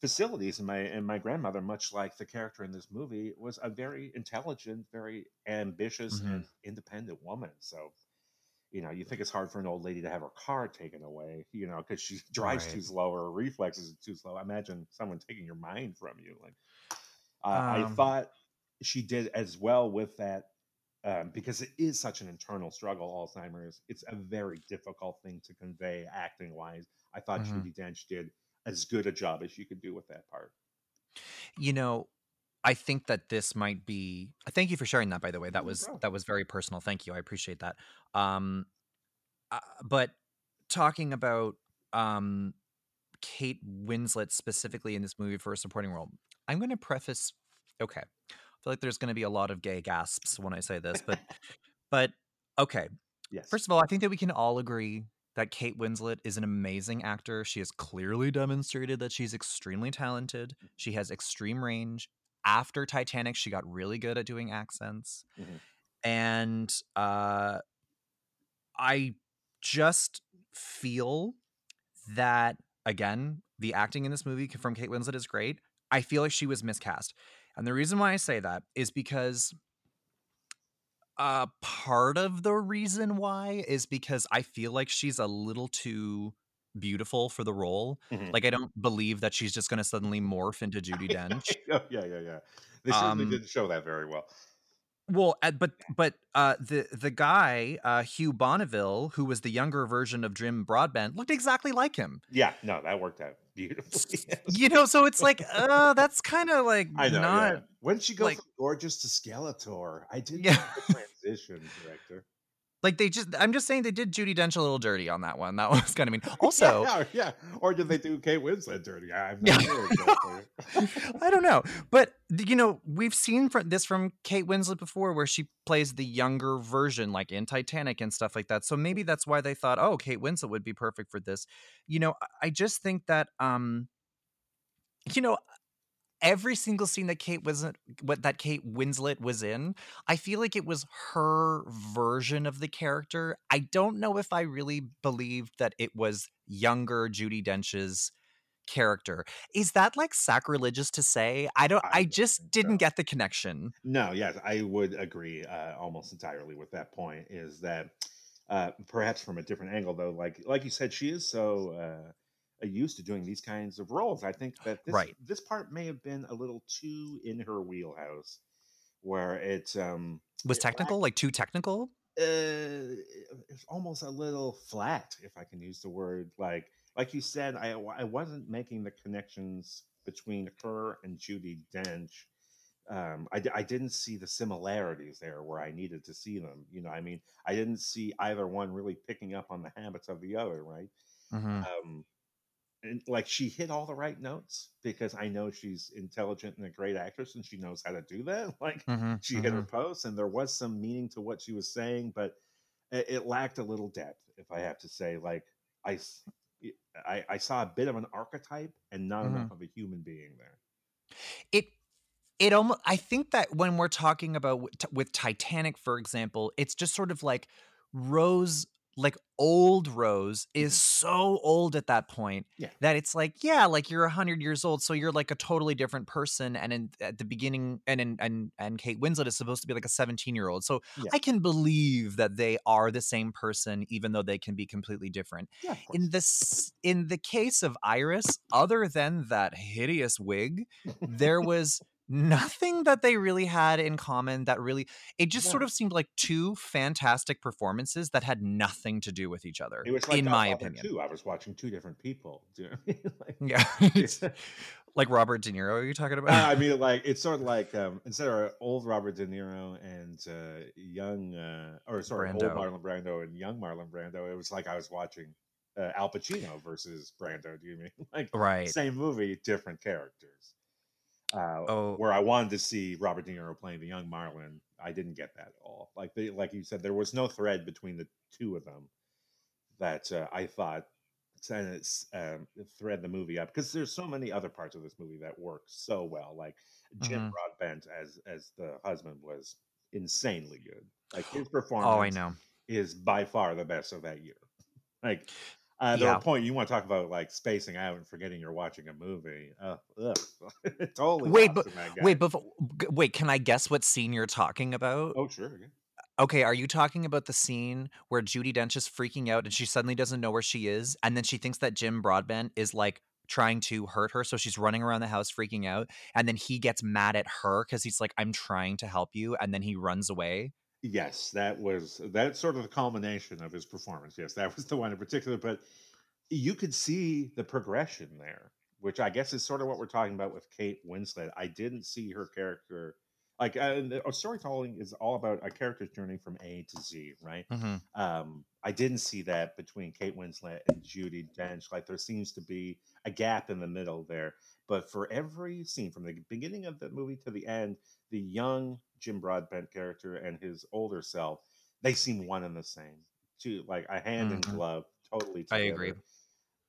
facilities and my and my grandmother much like the character in this movie was a very intelligent very ambitious Mhm. and independent woman so you know you think it's hard for an old lady to have her car taken away you know because she drives too slow or her reflexes are too slow imagine someone taking your mind from you like uh, i Um, thought she did as well with that um, because it is such an internal struggle alzheimer's. It's a very difficult thing to convey acting wise i thought Mhm. judi dench did as good a job as you could do with that part. You know i think that this might be thank you for sharing that by the way. That No was problem. that was very personal. Thank you. I appreciate that. Um uh, but talking about um kate winslet specifically in this movie for a supporting role i'm going to preface okay feel like there's going to be a lot of gay gasps when i say this but but okay yes first of all i think that we can all agree that Kate Winslet is an amazing actor. She has clearly demonstrated that she's extremely talented. She has extreme range. After Titanic, she got really good at doing accents. Mhm. And uh I just feel that again, the acting in this movie from Kate Winslet is great. I feel like she was miscast. And the reason why I say that is because uh part of the reason why is because I feel like she's a little too beautiful for the role. Mhm. Like I don't believe that she's just going to suddenly morph into Judi Dench. oh, yeah, yeah, yeah. They Um, didn't show that very well. Well, uh, but but uh, the the guy uh, Hugh Bonneville, who was the younger version of Jim Broadbent, looked exactly like him. Yeah, no, that worked out beautifully. You know, so it's like, uh, that's kind of like I know. not. yeah. When she goes like- from gorgeous to Skeletor, I did Yeah. the transition, director. Like they just, I'm just saying they did Judi Dench a little dirty on that one. That was kind of mean. Also, yeah, yeah. Or did they do Kate Winslet dirty? I have Yeah. no exactly. I don't know, but you know, we've seen fr- this from Kate Winslet before, where she plays the younger version, like in Titanic and stuff like that. So maybe that's why they thought, oh, Kate Winslet would be perfect for this. You know, I just think that, um, you know, every single scene that Kate wasn't what that Kate Winslet was in, I feel like it was her version of the character. I don't know if I really believed that it was younger Judi Dench's character. Is that like sacrilegious to say? I don't I I, just didn't so. get the connection. No, yes, I would agree uh, almost entirely with that point. Is that uh, perhaps from a different angle, though? Like like you said, she is so uh, used to doing these kinds of roles. I think that this Right. this part may have been a little too in her wheelhouse, where it's um Was it lacked- technical, like too technical? uh, it's almost a little flat, if I can use the word. Like, like you said, I I wasn't making the connections between her and Judi Dench. Um, I, I didn't see the similarities there where I needed to see them. You know, I mean, I didn't see either one really picking up on the habits of the other, right? Mhm. Um, and like she hit all the right notes because I know she's intelligent and a great actress and she knows how to do that. Like, Mhm, she hit her mhm. post and there was some meaning to what she was saying but it, it lacked a little depth if i have to say like I, I saw a bit of an archetype and not Mhm. enough of a human being there it it almost i think that when we're talking about with titanic for example it's just sort of like rose like old rose is Mhm. so old at that point Yeah. that it's like yeah like you're a 100 years old so you're like a totally different person and in at the beginning and in, and and kate winslet is supposed to be like a 17 year old so Yeah. i can believe that they are the same person even though they can be completely different yeah in this in the case of iris other than that hideous wig there was nothing that they really had in common that really it just sort of seemed like two fantastic performances that had nothing to do with each other it was like in my opinion 2. i was watching two different people you know I mean? Like- yeah like robert de niro are you talking about Uh, I mean, like it's sort of like um, instead of old Robert De Niro and uh, young, uh, or sorry, Brando. old Marlon Brando and young Marlon Brando, it was like I was watching uh, Al Pacino versus Brando. Do you mean like right same movie, different characters? Uh, Oh. where I wanted to see Robert De Niro playing the young Marlon, I didn't get that at all. Like they, like you said, there was no thread between the two of them that uh, I thought kind of um, thread the movie up because there's so many other parts of this movie that work so well. Like Jim Mhm. Broadbent as as the husband was insanely good. Like his performance oh i know is by far the best of that year. Like uh, the Yeah. point you want to talk about like spacing out and forgetting you're watching a movie. Uh, totally. Wait, lost in that guy. wait but wait can i guess what scene you're talking about oh sure. yeah. Okay, are you talking about the scene where Judi Dench is freaking out and she suddenly doesn't know where she is, and then she thinks that Jim Broadbent is like trying to hurt her, so she's running around the house freaking out, and then he gets mad at her because he's like, "I'm trying to help you," and then he runs away. Yes, that was that's sort of the culmination of his performance. Yes, that was the one in particular. But you could see the progression there, which I guess is sort of what we're talking about with Kate Winslet. I didn't see her character like uh, uh, storytelling is all about a character's journey from A to Z, right? Mm-hmm. um, I didn't see that between Kate Winslet and Judi Dench. Like there seems to be a gap in the middle there. But for every scene, from the beginning of the movie to the end, the young Jim Broadbent character and his older self, they seem one and the same. Two like a hand Mhm. in glove, totally Together. I agree.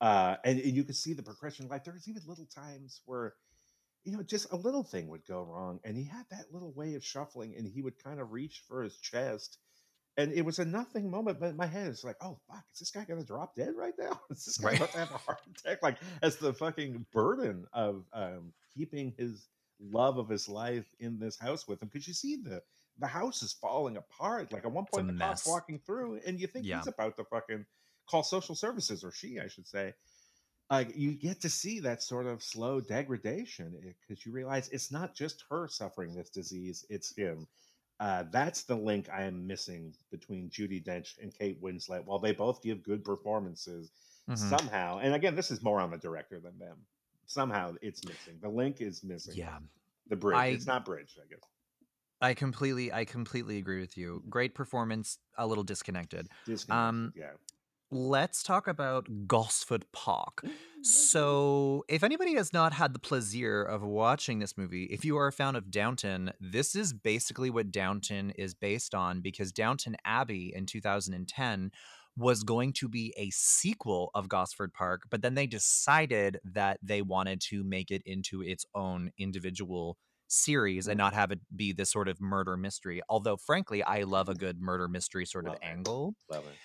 Uh, and, and you could see the progression. Like there's even little times where, you know, just a little thing would go wrong, and he had that little way of shuffling, and he would kind of reach for his chest, and it was a nothing moment. But in my head is like, oh fuck, is this guy gonna drop dead right now? Is this guy Right. about to have a heart attack? Like, as the fucking burden of um, keeping his love of his life in this house with him, because you see the the house is falling apart. Like at one point, the cop's walking through, and you think Yeah. he's about to fucking call social services, or she, I should say. Like you get to see that sort of slow degradation because you realize it's not just her suffering this disease; it's him. Uh, that's the link I am missing between Judi Dench and Kate Winslet. While they both give good performances, Mhm. somehow, and again, this is more on the director than them. Somehow, it's missing. The link is missing. Yeah. the bridge. I- it's not bridged, I guess. I completely I completely agree with you. Great performance, a little disconnected. Disconnected, Um, yeah. Let's talk about Gosford Park. So, if anybody has not had the pleasure of watching this movie, if you are a fan of Downton, this is basically what Downton is based on because Downton Abbey in 2010 was going to be a sequel of Gosford Park, but then they decided that they wanted to make it into its own individual series and Mhm. not have it be this sort of murder mystery. Although, frankly, I love a good murder mystery sort Love of it. angle Love it.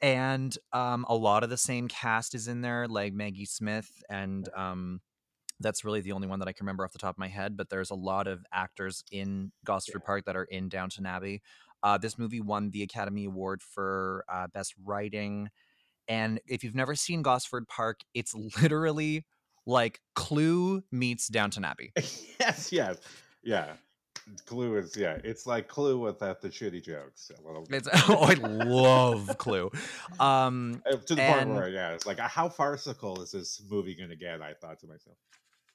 and um, a lot of the same cast is in there, like Maggie Smith, and um, that's really the only one that I can remember off the top of my head. But there's a lot of actors in Gosford Yeah. Park that are in Downton Abbey. Uh, this movie won the Academy Award for uh, Best Writing, and if you've never seen Gosford Park, it's literally like Clue meets Downton Abbey. yes, yes, yeah. Clue is yeah. It's like Clue without the shitty jokes. A little bit. It's oh, I love Clue. Um, Uh, to the point and- where yeah, it's like how farcical is this movie going to get? I thought to myself.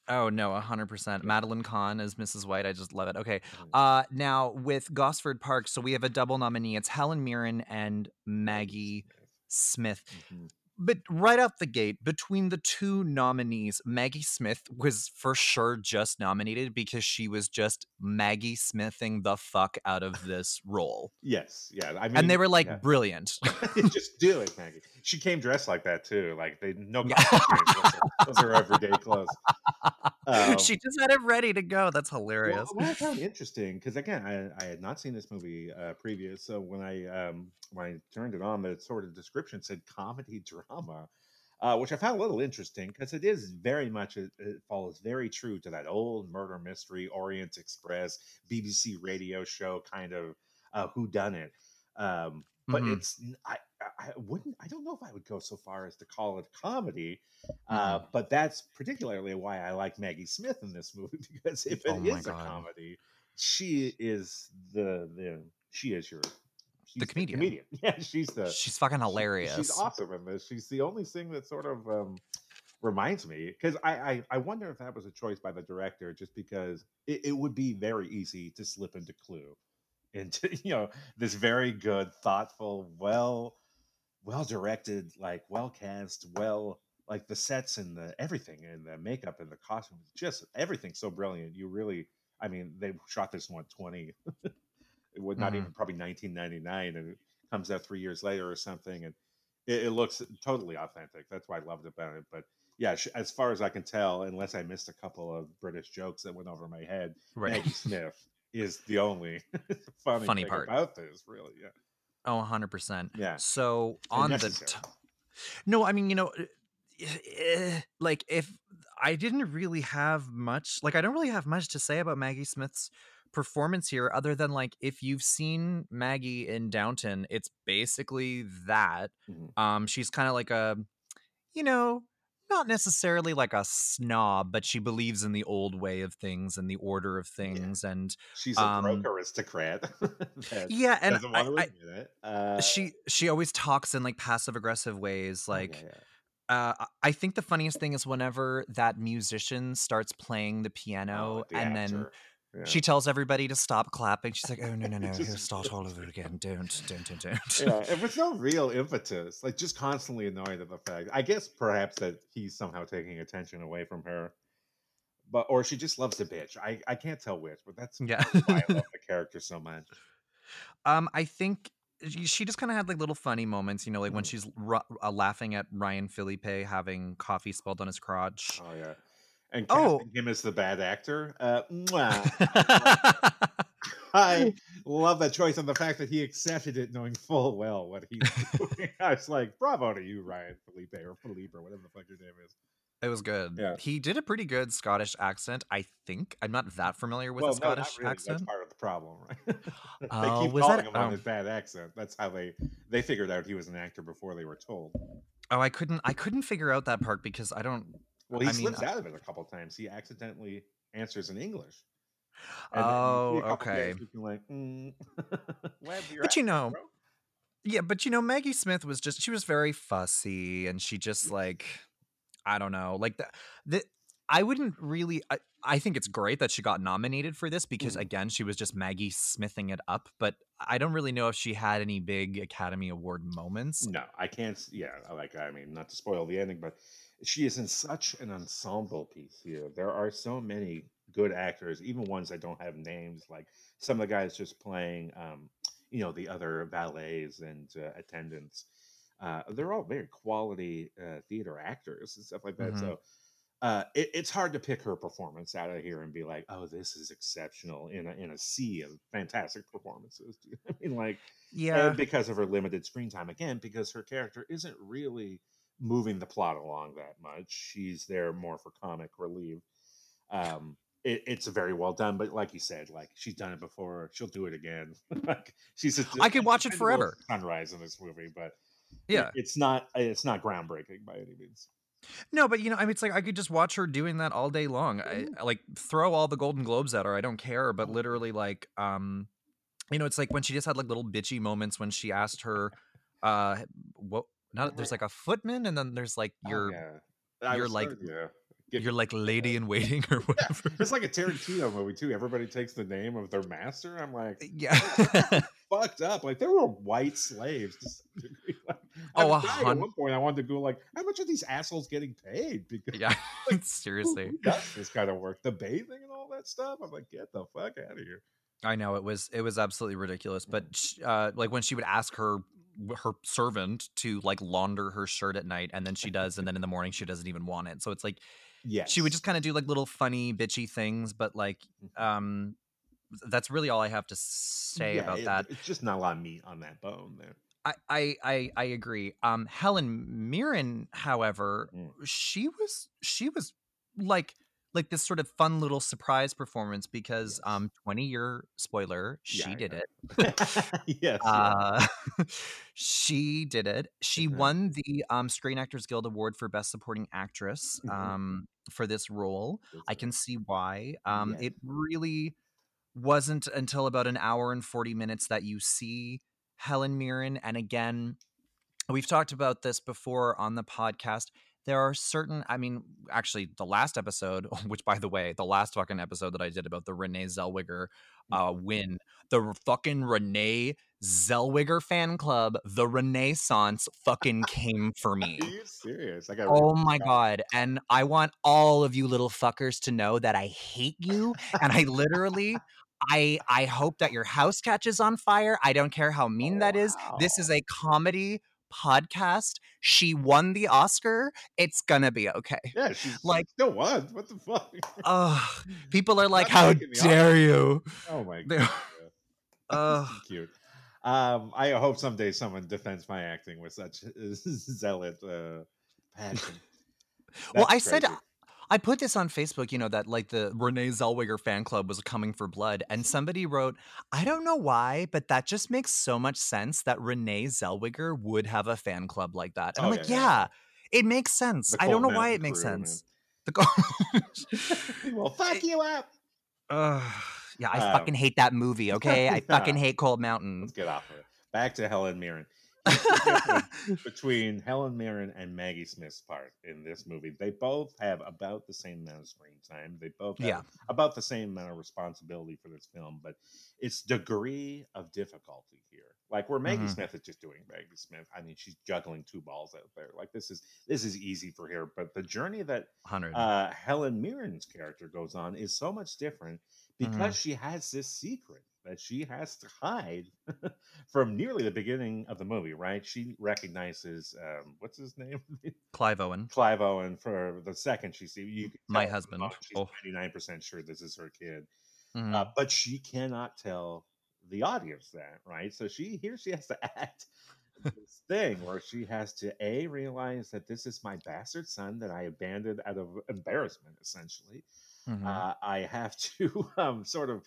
Oh no, hundred percent. Madeline Kahn as Mrs. White. I just love it. Okay. Mhm. Uh now with Gosford Park, so we have a double nominee. It's Helen Mirren and Maggie Smith. Mhm. But right out the gate, between the two nominees, Maggie Smith was for sure just nominated because she was just Maggie Smithing the fuck out of this role. Yes, yeah. I mean, and they were like yeah. brilliant. just do it, Maggie. She came dressed like that too. Like they no Yeah. costume change. Those are- Those are everyday clothes. Um, she just had it ready to go. That's hilarious. Well, what I found interesting because again, I, I had not seen this movie uh, previous, so when I um, when I turned it on, the sort of description said comedy drama, uh, which I found a little interesting because it is very much it, it follows very true to that old murder mystery, Orient Express, BBC radio show kind of uh, who done it. Um, but Mhm. it's I wouldn't I don't know if I would go so far as to call it comedy, uh, but that's particularly why I like Maggie Smith in this movie because if it Oh is a comedy, she is the the she is your she's comedian. comedian. Yeah, she's the She's fucking she- hilarious. she's awesome in this. She's the only thing that sort of um, reminds me because I, I I wonder if that was a choice by the director just because it, it would be very easy to slip into Clue, into you know this very good, thoughtful, well well directed, like well cast, well like the sets and the everything and the makeup and the costume, just everything so brilliant. You really, I mean, they shot this one twenty, it would not Mhm. even probably nineteen ninety nine, and it comes out three years later or something, and it, it looks totally authentic. That's why I loved about it. But yeah, as far as I can tell, unless I missed a couple of British jokes that went over my head, right. Maggie Smith is the only funny, Funny part. about this. Really, yeah, Oh, 100%. yeah. So on the t- no, I mean, you know, eh, like if I didn't really have much, like I don't really have much to say about Maggie Smith's performance here, other than like if you've seen Maggie in Downton, it's basically that. Mhm. Um, she's kind of like a, you know, not necessarily like a snob, but she believes in the old way of things and the order of things, and She's a um, broke aristocrat. yeah, and I, I, it. Uh, she she always talks in like passive aggressive ways, oh, like. yeah, yeah. Uh, I- think the funniest thing is whenever that musician starts playing the Oh, piano the and then actor. Yeah. she tells everybody to stop clapping. She's like, "Oh no, no, no! Here, start all over again. Don't, don't, don't, don't." yeah, and with no real impetus, like just constantly annoyed at the fact. I guess perhaps that he's somehow taking attention away from her, but or she just loves the bitch. I I can't tell which, but that's Yeah. why I love the character so much. Um, I think she just kind of had like little funny moments, you know, like when Mhm. she's ru- uh, laughing at Ryan Phillippe having coffee spilled on his crotch. Oh yeah. And Oh. casting him as the bad actor. Uh. I love that choice and the fact that he accepted it knowing full well what he was doing. I was like, bravo to you, Ryan Phillippe or Felipe or whatever the fuck your name is. it was good. Yeah. He did a pretty good Scottish accent, I think. I'm not that familiar with well, the no, not Scottish really. That's accent. part of the problem, right? they Oh, keep was calling that- him on oh. his bad accent. That's how they they figured out he was an actor before they were told. Oh, I couldn't I couldn't figure out that part because I don't Well, he I slips I- out of it a couple times. He accidentally answers in English. then Oh, you see a couple okay. you like, mm, But you know. Yeah, but you know, Maggie Smith was just she was very fussy and she just like I don't know, like the, the I wouldn't really I, I think it's great that she got nominated for this because Mhm. again, she was just Maggie Smithing it up, but I don't really know if she had any big Academy Award moments. No, I can't. Yeah, like I mean, not to spoil the ending, but she is in such an ensemble piece here. There are so many good actors, even ones that don't have names. Like some of the guys just playing, um, you know, the other valets and uh, attendants. Uh, they're all very quality uh, theater actors and stuff like that. Mhm. So. Uh, it, it's hard to pick her performance out of here and be like, "Oh, this is exceptional" in a in a sea of fantastic performances. I mean, like, Yeah. and because of her limited screen time again because her character isn't really moving the plot along that much she's there more for comic relief um it, it's very well done but like you said like she's done it before she'll do it again like she's a, I could watch it forever. sunrise in this movie but it- Yeah. it's not it's not groundbreaking by any means No, but you know, I mean, it's like I could just watch her doing that all day long. I, I, like throw all the Golden Globes at her. I don't care. But literally, like, um, you know, it's like when she just had like little bitchy moments when she asked her, uh, what? Not there's like a footman, and then there's like Oh, your yeah. I you're like- yeah Get- you're like lady in waiting or whatever. it's like a Tarantino movie too. Everybody takes the name of their master. I'm like, yeah. fucked up. Like there were white slaves. to some degree. Like, Oh, was a hun- at one point, I wanted to go like, how much are these assholes getting paid? Because yeah. who, Seriously. this kind of work? The bathing and all that stuff. I'm like, get the fuck out of here. I know it was it was absolutely ridiculous, but uh, like when she would ask her her servant to like launder her shirt at night, and then she does, and then in the morning she doesn't even want it. So it's like Yeah, she would just kind of do like little funny bitchy things, but like um, that's really all I have to say about that. It's just not a lot of meat on that bone there. I, I I I agree. Um, Helen Mirren, however, Mm. she was she was like like this sort of fun little surprise performance because Yes. um 20 year spoiler she Yeah, did it yes. uh she did it she Mhm. won the um screen actors guild award for best supporting actress Mhm. um for this role That's i right. can see why um it really wasn't until about an hour and 40 minutes that you see helen mirren and again we've talked about this before on the podcast there are certain i mean actually the last episode which by the way the last fucking episode that i did about the renee zellweger uh win the fucking renee zellweger fan club the renaissance fucking came for me Are you serious? I got. Oh my god. And I want all of you little fuckers to know that I hate you and I literally I I hope that your house catches on fire. I don't care how mean that is. This is a comedy podcast. She won the Oscar. It's to be okay. Yeah, she's like- like still won. What the fuck? Ugh. People are like, "How dare you?" Oh my god. Ugh. cute. Um, I hope someday someone defends my acting with such zealot uh, passion. Well, That's I said crazy. I put this on Facebook, you know, that like the Renee Zellweger fan club was coming for blood. And somebody wrote, I don't know why, but that just makes so much sense that Renee Zellweger would have a fan club like that. And I'm Oh, like, yeah, yeah, yeah, it makes sense. The I don't know why it makes crew, man. sense. The Cold- well, fuck you up. Ugh. yeah, I Um, fucking hate that movie, okay? I fucking hate Cold Mountain. Let's get off of it. Back to Helen Mirren. Here's the difference between Helen Mirren and Maggie Smith's part in this movie. They both have about the same amount of screen time. They both have Yeah. about the same amount of responsibility for this film, but it's degree of difficulty here. Like where Maggie Mhm. Smith is just doing Maggie Smith. I mean, she's juggling two balls out there. Like this is this is easy for her. But the journey that uh, Helen Mirren's character goes on is so much different because she has this secret. That she has to hide from nearly the beginning of the movie. Right? She recognizes um, what's his name, Clive Owen. Clive Owen. For the second she sees you, My tell from the husband. She's Oh. ninety nine percent sure this is her kid, Mhm. uh, but she cannot tell the audience that. Right? So she here she has to act this thing where she has to a realize that this is my bastard son that I abandoned out of embarrassment, essentially. Mhm. Uh, I have to um, sort of uh,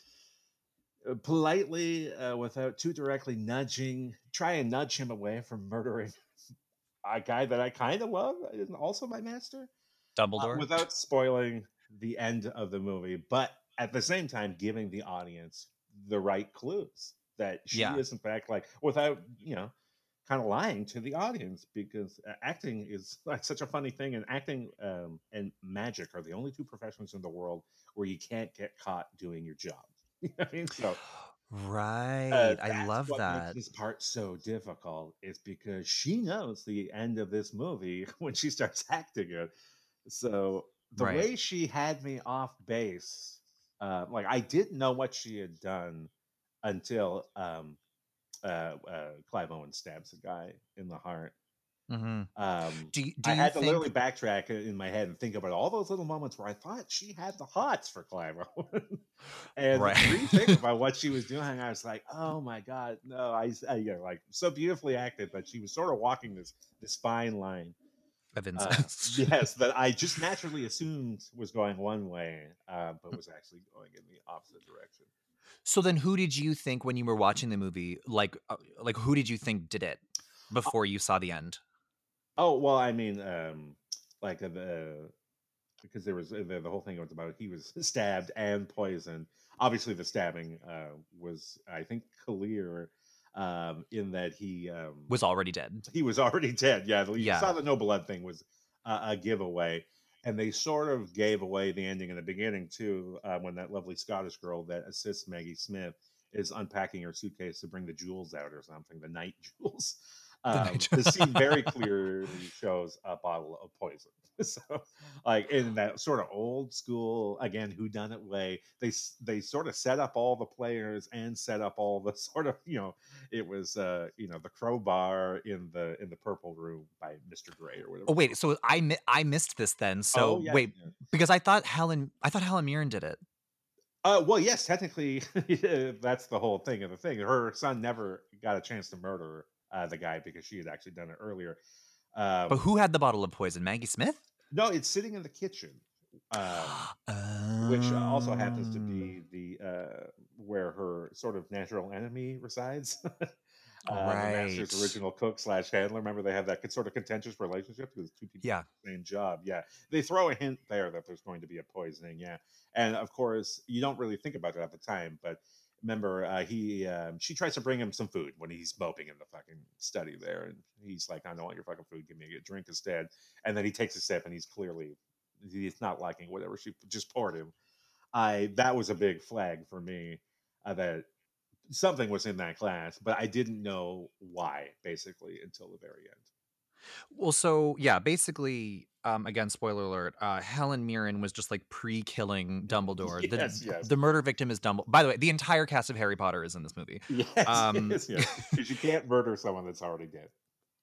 politely, uh, without too directly nudging, try and nudge him away from murdering a guy that I kind of love, and also my master, uh, Dumbledore. without spoiling the end of the movie, but at the same time giving the audience the right clues that she Yeah. is in fact like without you know kind of lying to the audience because uh, acting is like such a funny thing and acting um, and magic are the only two professions in the world where you can't get caught doing your job you know what i mean so right. uh, I that's love what that. makes this part so difficult is because she knows the end of this movie when she starts acting it so the Right. way she had me off base uh, like i didn't know what she had done until um, uh, uh, clive owen stabs the guy in the heart hmm um, Do you, do I had to literally backtrack in my head and think about all those little moments where I thought she had the hots for Clive Owen. and Right. rethink about what she was doing. I was like, oh my God, no, I, I you know, like so beautifully acted, but she was sort of walking this this fine line. of Uh, incest? yes, that I just naturally assumed was going one way, uh, but was actually going in the opposite direction. So then, who did you think when you were watching the movie? Like, uh, like who did you think did it before you saw the end? Oh well, I mean, um, like uh, the because there was uh, the, the whole thing was about he was stabbed and poisoned. Obviously, the stabbing uh, was, I think, clear um, in that he um, Was already dead. he was already dead. Yeah, you Yeah. saw the no blood thing was uh, a giveaway, and they sort of gave away the ending in the beginning too, uh, when that lovely Scottish girl that assists Maggie Smith is unpacking her suitcase to bring the jewels out or something, the night jewels. The Um, the scene very clearly shows a bottle of poison. So, like in that sort of old school, again, who done it way, they they sort of set up all the players and set up all the sort of you know it was uh you know the crowbar in the in the purple room by Mr. Gray or whatever. Oh wait, so I mi- I missed this then. So Oh, yeah, wait, yeah. because I thought Helen I thought Helen Mirren did it. Uh, well, yes, technically, that's the whole thing of the thing. Her son never got a chance to murder uh, the guy because she had actually done it earlier. Um, But who had the bottle of poison? Maggie Smith. no, it's sitting in the kitchen, um, which also happens to be the uh, where her sort of natural enemy resides. uh, The master's original cook slash handler. Remember, they have that sort of contentious relationship because two people Yeah. the same job. Yeah, they throw a hint there that there's going to be a poisoning. Yeah, and of course, you don't really think about it at the time, but remember, uh, he um, she tries to bring him some food when he's moping in the fucking study there, and he's like, "I don't want your fucking food. Give me a drink instead." And then he takes a sip, and he's clearly he's not liking whatever she just poured him. I that was a big flag for me uh, that something was in that class, but I didn't know why basically until the very end. Well, so yeah, basically, um, again, spoiler alert. Uh, Helen Mirren was just like pre-killing Dumbledore. Yes, the, yes. the murder victim is Dumbledore. By the way, the entire cast of Harry Potter is in this movie. Yes, Um, yes, yes. Because you can't murder someone that's already dead.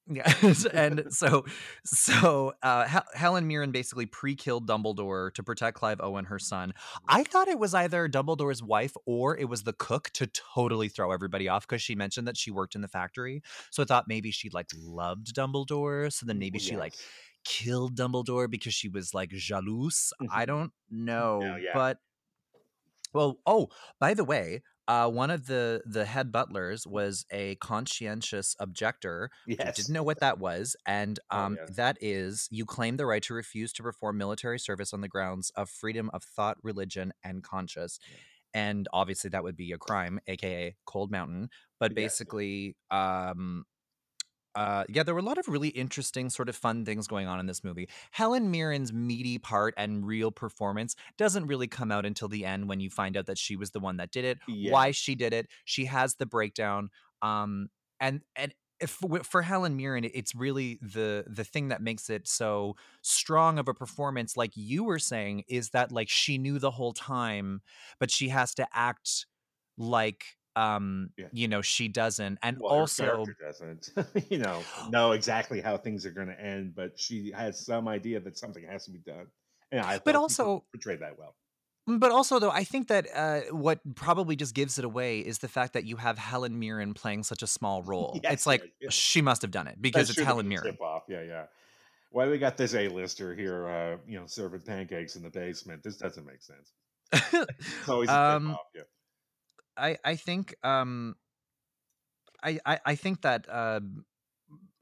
Yes, and so so uh, Hel- Helen Mirren basically pre-killed Dumbledore to protect Clive Owen, her son. I thought it was either Dumbledore's wife or it was the cook to totally throw everybody off because she mentioned that she worked in the factory. So I thought maybe she like loved Dumbledore, so then maybe she like killed Dumbledore because she was like jalouse. I Mhm. don't know, yeah. but well, oh, by the way, uh, one of the the head butlers was a conscientious objector Yes. didn't know what that was, and Oh, um, yes. that is you claim the right to refuse to perform military service on the grounds of freedom of thought, religion, and conscience. Yeah. And obviously, that would be a crime, aka Cold Mountain. But basically, um, uh, yeah, there were a lot of really interesting, sort of fun things going on in this movie. Helen Mirren's meaty part and real performance doesn't really come out until the end when you find out that she was the one that did it, Yeah. why she did it. She has the breakdown, um, and and if for Helen Mirren, it's really the the thing that makes it so strong of a performance. Like you were saying, is that like she knew the whole time, but she has to act like um Yeah. you know she doesn't and Well, also doesn't, you know, know exactly how things are going to end, but she has some idea that something has to be done. And I but also portrayed that well. but also though i think that uh what probably just gives it away is the fact that you have helen mirren playing such a small role Yes, it's like yeah, yeah. she must have done it because That it's helen mirren off. Yeah, yeah. Why we got this A-lister here, uh, you know, serving pancakes in the basement? This doesn't make sense. It's always a tip um off. Yeah. I i think um I, I I think that uh,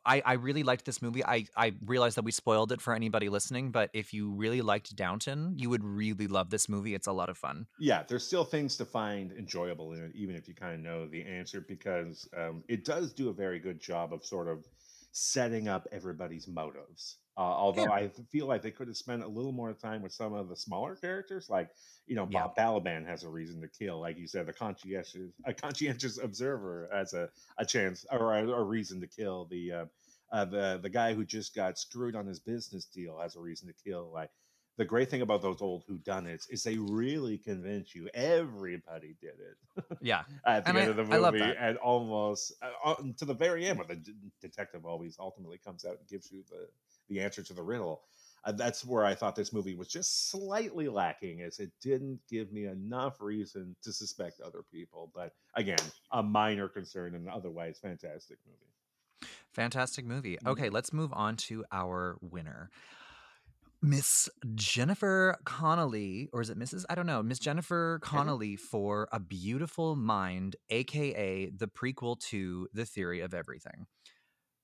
I I really liked this movie. I I realize that we spoiled it for anybody listening, but if you really liked Downton, you would really love this movie. It's a lot of fun. yeah, there's still things to find enjoyable in it, even if you kind of know the answer, because um, it does do a very good job of sort of setting up everybody's motives. Uh, although Yeah. I feel like they could have spent a little more time with some of the smaller characters, like you know, Yeah. Bob Balaban has a reason to kill, like you said, the conscientious, a conscientious observer has a, a chance or a, a reason to kill. The uh, uh, the the guy who just got screwed on his business deal has a reason to kill. Like the great thing about those old whodunits is they really convince you everybody did it Yeah. at the And end I- of the movie, and almost uh, uh, to the very end, where the d- detective always ultimately comes out and gives you the the answer to the riddle. Uh, that's where I thought this movie was just slightly lacking, as it didn't give me enough reason to suspect other people. But again, a minor concern, and otherwise fantastic movie. Fantastic movie. Okay, let's move on to our winner. Miss Jennifer Connelly, or is it Mrs.? I don't know. Miss Jennifer Connelly for A Beautiful Mind, aka the prequel to The Theory of Everything.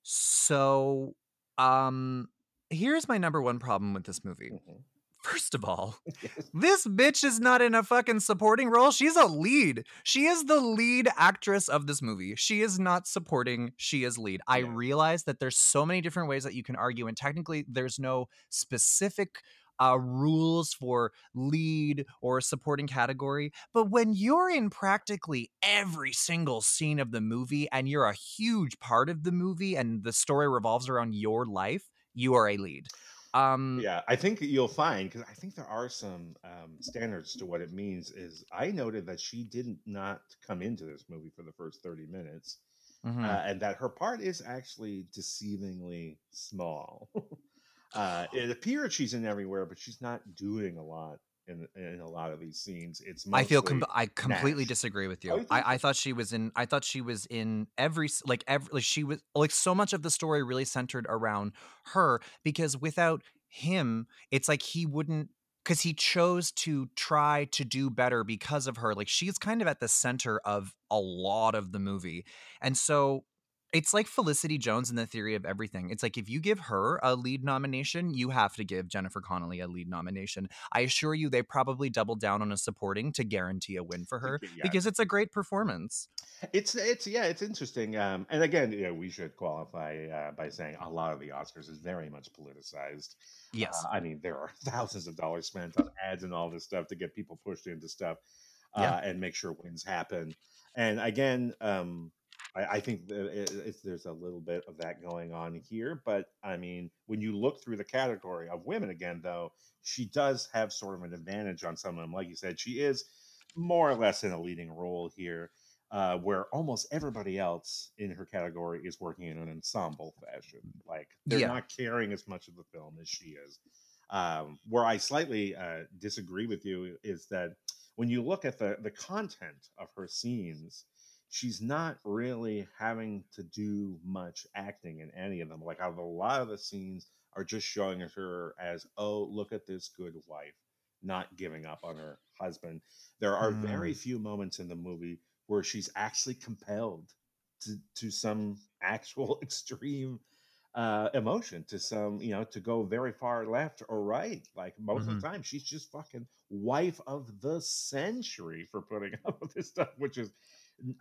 So, um, here's my number one problem with this movie. Mhm. First of all, Yes. this bitch is not in a fucking supporting role. She's a lead. She is the lead actress of this movie. She is not supporting, she is lead. I realize that there's so many different ways that you can argue, and technically, there's no specific uh, rules for lead or supporting category. But when you're in practically every single scene of the movie and you're a huge part of the movie and the story revolves around your life, you are a lead. Um, Yeah, I think you'll find because I think there are some um, standards to what it means. Is I noted that she did not come into this movie for the first thirty minutes, mhm. uh, and that her part is actually deceivingly small. uh, it appears she's in everywhere, but she's not doing a lot in in a lot of these scenes. It's I feel com- I completely Nash. disagree with Oh, you. you I, I thought she was in. I thought she was in every like every like she was like so much of the story really centered around her because without him, it's like he wouldn't because he chose to try to do better because of her. Like she's kind of at the center of a lot of the movie, and so it's like Felicity Jones in the theory of everything. It's like if you give her a lead nomination, you have to give Jennifer Connelly a lead nomination. I assure you, they probably doubled down on a supporting to guarantee a win for her Yeah. because it's a great performance. It's it's yeah, it's interesting. Um, and again, you know, we should qualify uh, by saying a lot of the Oscars is very much politicized. Yes. Uh, I mean, there are thousands of dollars spent on ads and all this stuff to get people pushed into stuff uh, Yeah. and make sure wins happen. And again, um, I, I think that it, it's, there's a little bit of that going on here. But I mean, when you look through the category of women again, though, she does have sort of an advantage on some of them. Like you said, she is more or less in a leading role here. Uh, where almost everybody else in her category is working in an ensemble fashion. Like they're Yeah. not carrying as much of the film as she is. Um, where I slightly uh, disagree with you is that when you look at the the content of her scenes, she's not really having to do much acting in any of them. Like a lot of the scenes are just showing her as, oh, look at this good wife, not giving up on her husband. There are very few moments in the movie where she's actually compelled to to some actual extreme uh emotion to some you know to go very far left or right like most of the time she's just fucking wife of the century for putting up with this stuff which is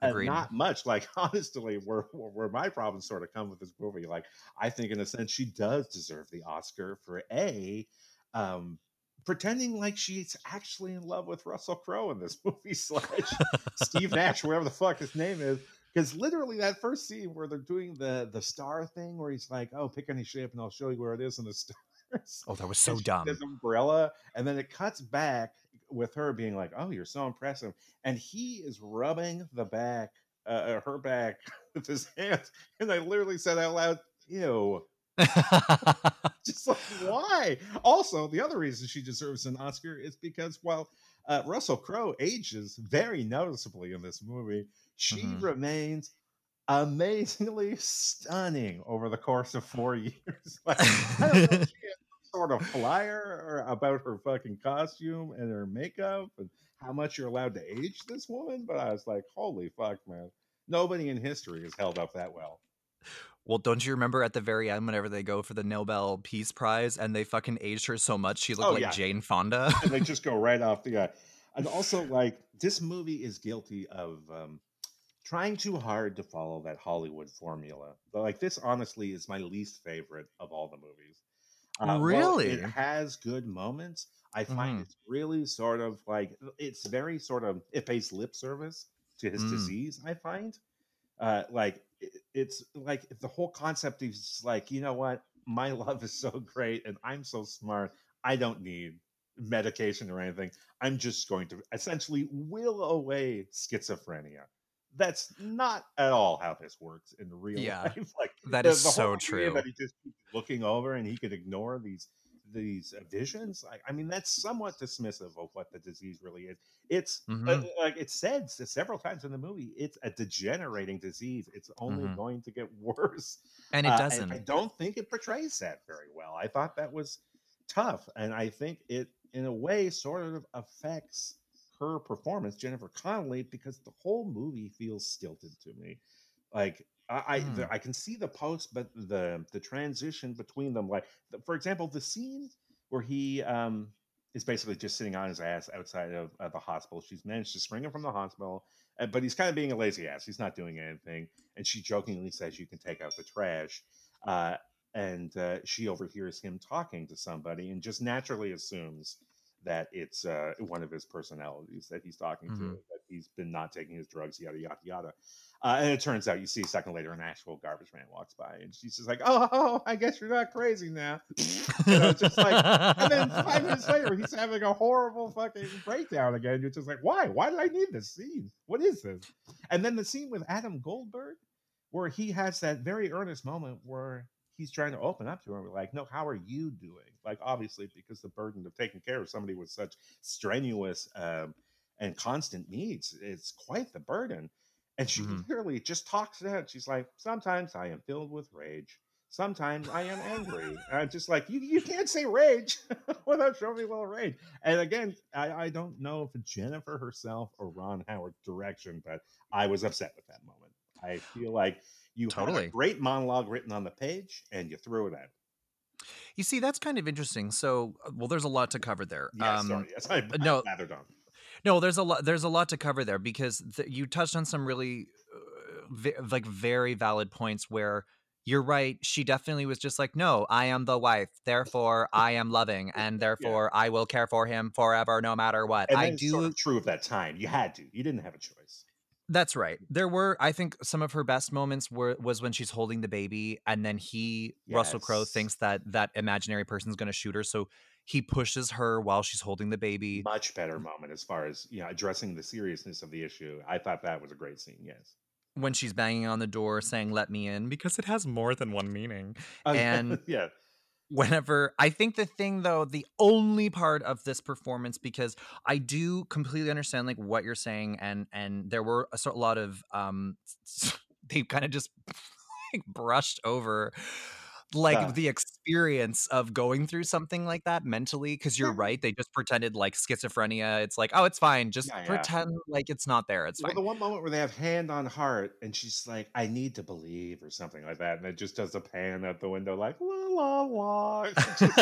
uh, not much like honestly where where my problems sort of come with this movie like i think in a sense she does deserve the oscar for a um pretending like she's actually in love with russell crowe in this movie slash Steve Nash, whatever the fuck his name is. Because literally that first scene where they're doing the the star thing, where he's like, "Oh, pick any shape and I'll show you where it is in the stars." Oh, that was so dumb. says umbrella, and then it cuts back with her being like, "Oh, you're so impressive," and he is rubbing the back, uh, uh, her back with his hands, and I literally said out loud, "Ew." Just like why? Also, the other reason she deserves an Oscar is because while uh, Russell Crowe ages very noticeably in this movie, she Mhm. remains amazingly stunning over the course of four years. like, I don't know if she sort of flyer about her fucking costume and her makeup and how much you're allowed to age this woman, but I was like, holy fuck, man. Nobody in history has held up that well. Well, don't you remember at the very end whenever they go for the Nobel Peace Prize and they fucking aged her so much she looked Oh, like yeah. Jane Fonda? and they just go right off the uh, and also like this movie is guilty of um trying too hard to follow that hollywood formula but like this honestly is my least favorite of all the movies Uh, Really? it has good moments. I find Mhm. it's really sort of like it's very sort of it pays lip service to his Mm. disease i find. Uh like it's like the whole concept is like you know what? My love is so great and i'm so smart. I don't need medication or anything. I'm just going to essentially will away schizophrenia. That's not at all how this works in real Yeah, life. Like that the- is the so true. that he just keeps looking over and he could ignore these these uh, visions like i mean that's somewhat dismissive of what the disease really is it's uh, Mhm. like it said several times in the movie it's a degenerating disease it's only Mhm. going to get worse And it uh, doesn't. i don't think it portrays that very well i thought that was tough and i think it in a way sort of affects her performance jennifer connelly because the whole movie feels stilted to me like I I, Hmm. the, I can see the post, but the the transition between them, like the, for example, the scene where he um is basically just sitting on his ass outside of, the hospital. She's managed to spring him from the hospital, uh, but he's kind of being a lazy ass. He's not doing anything, and she jokingly says, "You can take out the trash," uh, and uh, she overhears him talking to somebody, and just naturally assumes that it's uh, one of his personalities that he's talking to, Mhm. that he's been not taking his drugs, yada yada yada. Uh, and it turns out you see a second later an actual garbage man walks by and she's just like, Oh, I guess you're not crazy now. know, it's just like and then five minutes later he's having a horrible fucking breakdown again. You're just like, Why? Why did I need this scene? What is this? And then the scene with Adam Goldberg, where he has that very earnest moment where he's trying to open up to her. We're like, no, how are you doing? Like, obviously, because the burden of taking care of somebody with such strenuous um, and constant needs is quite the burden. And she Mhm. literally just talks it out. She's like, sometimes I am filled with rage. Sometimes I am angry. And I'm just like, you, you can't say rage without showing me a little rage. And again, I, I don't know if Jennifer herself or Ron Howard's direction, but I was upset with that moment. I feel like you had a great monologue written on the page and you threw it out. You see, that's kind of interesting. So, uh, well, there's a lot to cover there. Yeah, Um, sorry. Yes, I, I no. blathered on. No, there's a lot. There's a lot to cover there because th- you touched on some really, uh, ve- like, very valid points. Where you're right. She definitely was just like, "No, I am the wife. Therefore, I am loving, and therefore, I will care for him forever, no matter what." And I do. sort of true of that time. You had to. You didn't have a choice. That's right. There were, I think, some of her best moments were was when she's holding the baby, and then he, Russell Crowe, thinks that that imaginary person's going to shoot her, so he pushes her while she's holding the baby. Much better moment as far as you know addressing the seriousness of the issue. I thought that was a great scene. Yes. when she's banging on the door saying "Let me in" because it has more than one meaning. Yeah, And yeah, whenever I think the thing though, the only part of this performance because I do completely understand like what you're saying and and there were a sort a lot of um they kind of just like brushed over like Yeah. the experience of going through something like that mentally because you're Yeah. right they just pretended like schizophrenia it's like oh it's fine just Yeah, pretend like it's not there it's Well, fine the one moment where they have hand on heart, and she's like, "I need to believe" or something like that, and it just does a pan out the window, like la la la. Just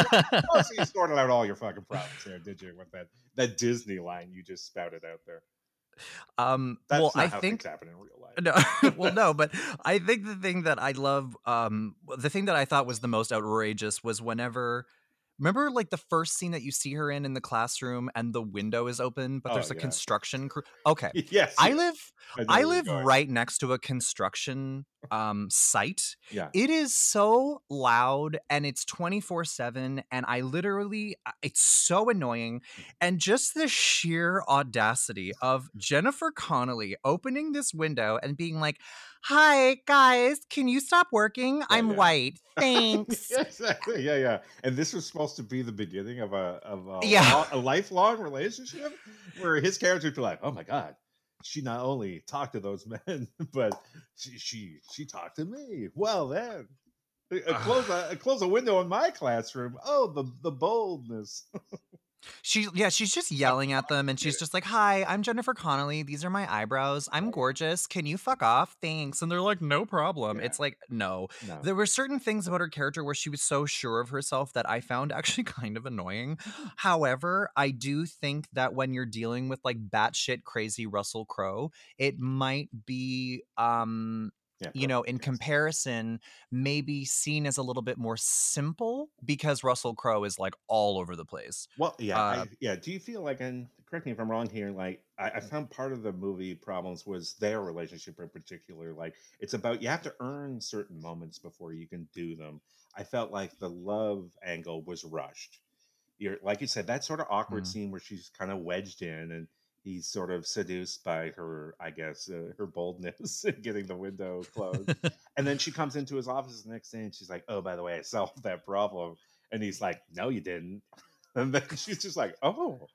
oh, so you sorted out all your fucking problems there, did you? With that that Disney line you just spouted out there. Um That's well not i think happen in real life. No, well, no, but I think the thing that I love, um, the thing that I thought was the most outrageous was whenever, remember, like the first scene that you see her in in the classroom, and the window is open, but Oh, there's a yeah. construction crew. Okay, yes, I live, I I live right next to a construction um site Yeah. it is so loud and it's 24/7 and I literally uh, it's so annoying and just the sheer audacity of Jennifer Connelly opening this window and being like, "Hi guys, can you stop working? I'm yeah. white. Thanks." yeah, exactly. Yeah, yeah. And this was supposed to be the beginning of a of a, Yeah. lo- a lifelong relationship where his character would be like, "Oh my god, she not only talked to those men, but she she she talked to me." Well, then. uh, Close a close a window in my classroom. Oh, the the boldness. She yeah, she's just yelling at them and she's just like, "Hi, I'm Jennifer Connelly. These are my eyebrows. I'm gorgeous. Can you fuck off? Thanks." And they're like, "No problem." Yeah. It's like, "No." No. There were certain things about her character where she was so sure of herself that I found actually kind of annoying. However, I do think that when you're dealing with like batshit crazy Russell Crowe, it might be um Yeah, you know, in comparison, maybe seen as a little bit more simple because Russell Crowe is like all over the place. Well, yeah, Uh, I, yeah. Do you feel like, and correct me if I'm wrong here, like I, I found part of the movie problems was their relationship in particular. Like it's about you have to earn certain moments before you can do them. I felt like the love angle was rushed. You're like you said, that sort of awkward Mm. scene where she's kind of wedged in and he's sort of seduced by her, I guess, uh, her boldness in getting the window closed. And then she comes into his office the next day and she's like, Oh, by the way, I solved that problem. And he's like, No, you didn't. And then she's just like, Oh,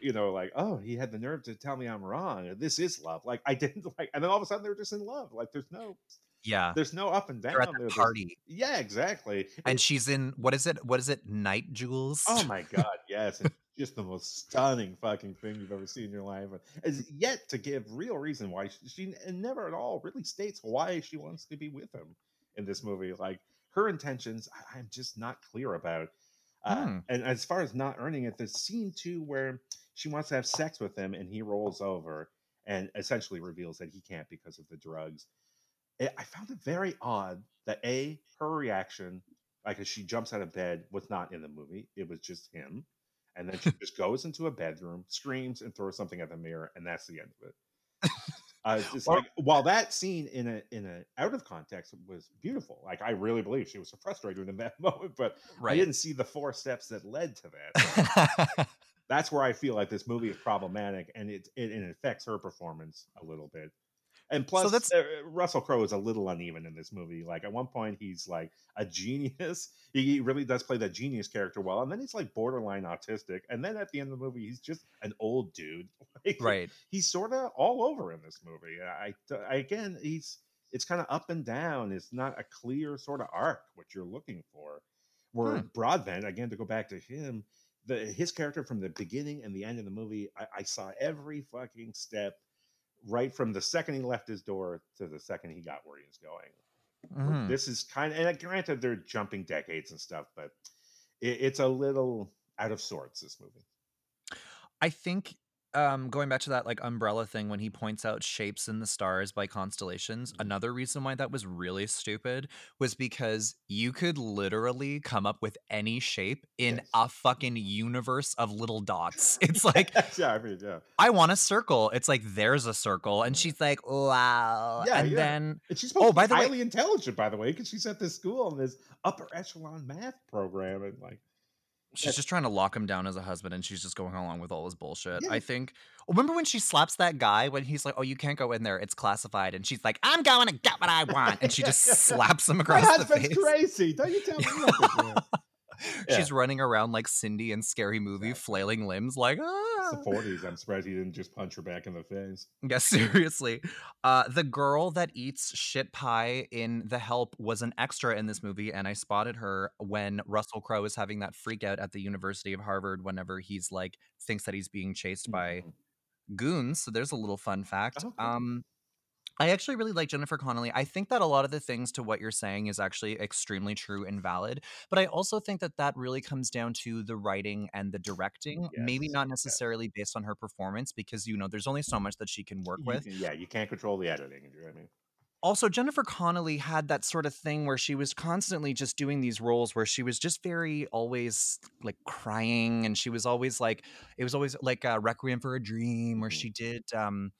you know, like, Oh, he had the nerve to tell me I'm wrong. This is love. Like, I didn't like, and then all of a sudden they're just in love. Like, there's no, yeah. there's no up and down. They're at the There's- party. Yeah, exactly. And she's in what is it? What is it? Night jewels? Oh my god, yes. Just the most stunning fucking thing you've ever seen in your life. Is yet to give real reason why she, she never at all really states why she wants to be with him in this movie. Like her intentions, I, I'm just not clear about. Uh, Hmm. And as far as not earning it, there's scene too where she wants to have sex with him and he rolls over and essentially reveals that he can't because of the drugs. It, I found it very odd that a her reaction, like as she jumps out of bed, was not in the movie. It was just him, and then she just goes into a bedroom, screams, and throws something at the mirror, and that's the end of it. Uh, just Well- like while that scene in a in a out of context was beautiful, like I really believe she was frustrated in that moment, but I didn't see the four steps that led to that. That's where I feel like this movie is problematic, and it it, it affects her performance a little bit. And plus, that's- uh, Russell Crowe is a little uneven in this movie. Like at one point, he's like a genius. He, he really does play that genius character well, and then he's like borderline autistic. And then at the end of the movie, he's just an old dude. Like, right. he's sort of all over in this movie. I, I again, he's it's kind of up and down. It's not a clear sort of arc what you're looking for. Where Hmm. Broadbent, again, to go back to him, the his character from the beginning and the end of the movie, I, I saw every fucking step right from the second he left his door to the second he got where he was going. Mhm. This is kind of, and granted, they're jumping decades and stuff, but it, it's a little out of sorts. This movie. I think um going back to that like umbrella thing when he points out shapes in the stars by constellations Mhm. another reason why that was really stupid was because you could literally come up with any shape in Yes. a fucking universe of little dots it's like yeah, I mean, yeah. i want a circle it's like there's a circle and she's like wow Yeah, and yeah. then And she's supposed Oh, to be by the way- highly intelligent, by the way, because she's at this school in this upper echelon math program, and like, she's just trying to lock him down as a husband and she's just going along with all his bullshit Yeah. i think remember when she slaps that guy when he's like oh you can't go in there it's classified and she's like i'm going to get what i want and she just slaps him my across the husband's face crazy. Don't you tell me nothing. man." she's running around like cindy in scary movie Exactly. flailing limbs like It's ah the forties. I'm surprised he didn't just punch her back in the face. yeah seriously uh the girl that eats shit pie in the help was an extra in this movie and i spotted her when russell crowe is having that freak out at the university of harvard whenever he's like thinks that he's being chased by Mhm. goons. So there's a little fun fact. Oh, cool. Um, I actually really like Jennifer Connelly. I think that a lot of the things to what you're saying is actually extremely true and valid. But I also think that that really comes down to the writing and the directing, maybe not yes. necessarily based on her performance, because you know there's only so much that she can work You with. can- yeah, you can't control the editing. You know what I mean? also jennifer connelly had that sort of thing where she was constantly just doing these roles where she was just very always like crying and she was always like it was always like a requiem for a dream where Mhm. she did um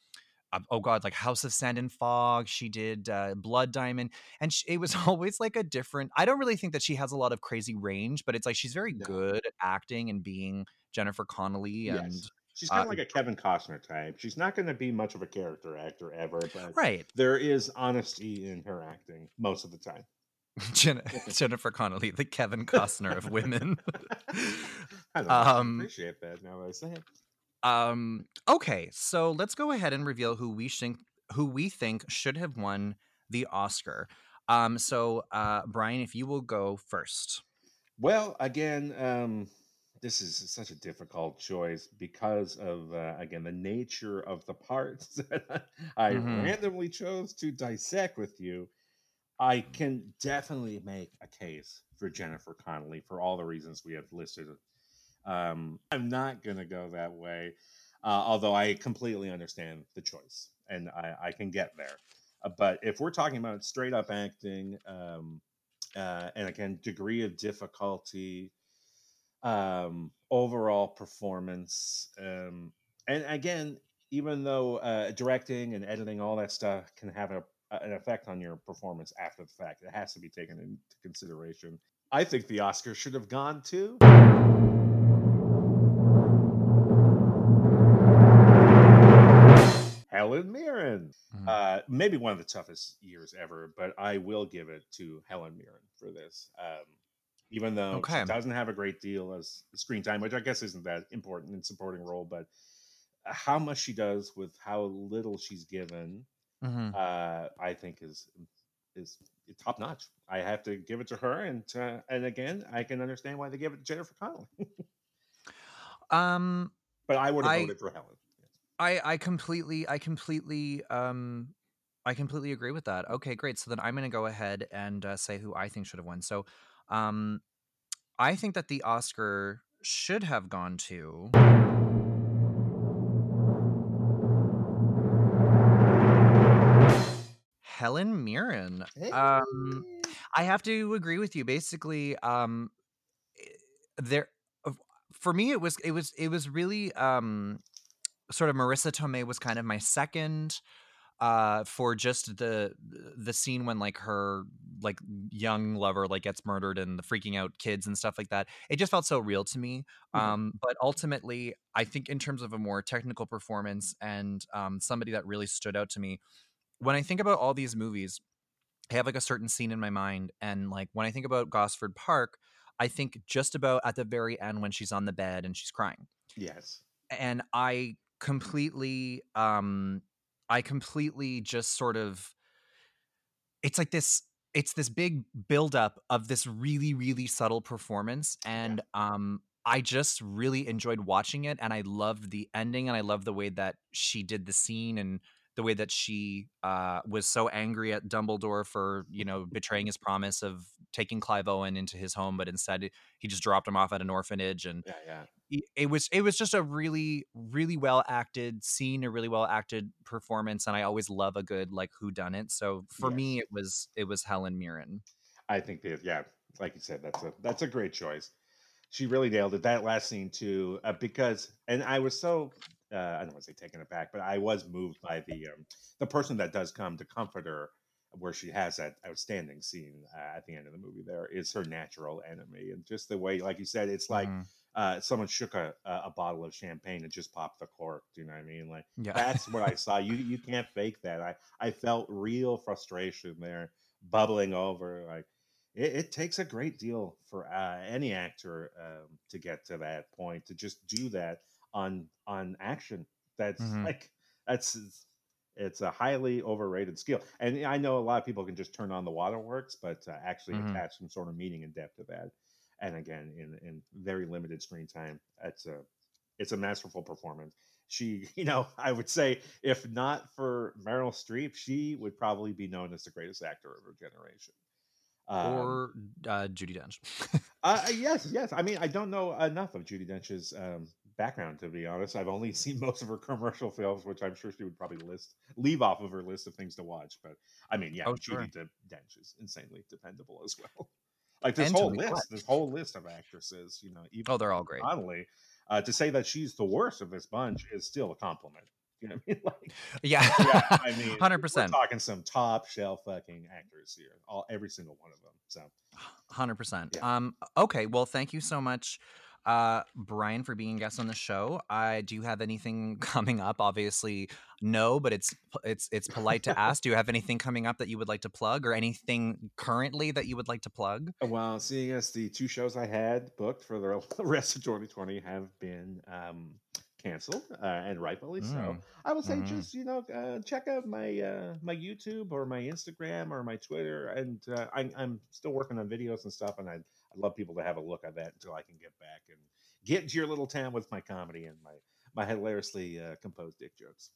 oh god, like House of Sand and Fog. She did uh, Blood Diamond, and sh it was always like a different. I don't really think that she has a lot of crazy range, but it's like she's very No. good at acting and being Jennifer Connelly. And Yes. She's kind uh, of like a Kevin Costner type. She's not going to be much of a character actor ever, but right, there is honesty in her acting most of the time. Jen- Jennifer Connelly, the Kevin Costner of women. I don't. I Um, appreciate that now that I say it. Um. Okay, so let's go ahead and reveal who we think who we think should have won the Oscar. Um. So, uh, Bryan, if you will go first. Well, again, um, this is such a difficult choice because of uh, again the nature of the parts that I Mhm. randomly chose to dissect with you. I can definitely make a case for Jennifer Connelly for all the reasons we have listed. Um, I'm not going to go that way, uh, although I completely understand the choice and I, I can get there. Uh, but if we're talking about straight up acting, um, uh, and again, degree of difficulty, um, overall performance, um, and again, even though uh, directing and editing, all that stuff can have a, an effect on your performance after the fact, it has to be taken into consideration. I think the Oscar should have gone to. Helen Mirren. Mhm. Uh, maybe one of the toughest years ever, but I will give it to Helen Mirren for this. Um, even though Okay. she doesn't have a great deal of screen time, which I guess isn't that important in supporting role, but how much she does with how little she's given, Mhm. uh, I think is is top notch. I have to give it to her, and uh, and again, I can understand why they give it to Jennifer Connelly, Um. but I would have voted for Helen. I I completely I completely um I completely agree with that. Okay, great. So then I'm going to go ahead and uh, say who I think should have won. So, um, I think that the Oscar should have gone to. Helen Mirren. Um, I have to agree with you. Basically, um, there for me it was it was it was really um sort of Marisa Tomei was kind of my second uh for just the the scene when like her like young lover like gets murdered and the freaking out kids and stuff like that. It just felt so real to me Mhm. um but ultimately i think in terms of a more technical performance and um somebody that really stood out to me when i think about all these movies I have like a certain scene in my mind, and like when I think about Gosford Park, I think just about at the very end when she's on the bed and she's crying, yes, and I completely, um, I completely just sort of, it's like this, it's this big buildup of this really, really subtle performance, and um, I just really enjoyed watching it, and I loved the ending, and I loved the way that she did the scene and the way that she uh, was so angry at Dumbledore for you know betraying his promise of taking Clive Owen into his home, but instead he just dropped him off at an orphanage, and yeah, yeah. it was it was just a really really well acted scene, a really well acted performance, and I always love a good like who done it. So for me, it was it was Helen Mirren. I think that yeah, like you said, that's a that's a great choice. She really nailed it. That last scene too, uh, because and I was so uh, I don't want to say taken aback, but I was moved by the um, the person that does come to comfort her, where she has that outstanding scene uh, at the end of the movie. There is her natural enemy, and just the way, like you said, it's like Mhm. uh, someone shook a, a a bottle of champagne and just popped the cork. Do you know what I mean? Like yeah, that's what I saw. You you can't fake that. I I felt real frustration there bubbling over. Like it, it takes a great deal for uh, any actor um, to get to that point to just do that on on action. That's Mhm. like that's it's a highly overrated skill. And I know a lot of people can just turn on the waterworks, but uh, actually Mhm. attach some sort of meaning and depth to that. And again, in in very limited screen time, it's a it's a masterful performance. She, you know, I would say if not for Meryl Streep, she would probably be known as the greatest actor of her generation. Um, or uh, Judi Dench. uh, yes, yes. I mean, I don't know enough of Judi Dench's um, background to be honest. I've only seen most of her commercial films, which I'm sure she would probably list leave off of her list of things to watch. But I mean, yeah, Oh, Judi sure. Dench is insanely dependable as well. Like this And whole list, this whole list of actresses, you know, even oh, they're all great. Connelly, uh, to say that she's the worst of this bunch is still a compliment. You know what I mean, like, Yeah, yeah, I mean, 100%. talking some top shelf fucking actors here, all every single one of them. So 100%. Um okay, well thank you so much uh Bryan for being a guest on the show. I do you have anything coming up? Obviously no, but it's it's it's polite to ask. Do you have anything coming up that you would like to plug or anything currently that you would like to plug? Well, seeing as the two shows I had booked for the rest of 2020 have been um, canceled, uh, and rightfully so, Mm, I would say mhm. just you know uh, check out my uh, my YouTube or my Instagram or my Twitter, and uh, I, I'm still working on videos and stuff, and I'd, I'd love people to have a look at that until I can get back and get into your little town with my comedy and my my hilariously uh, composed dick jokes.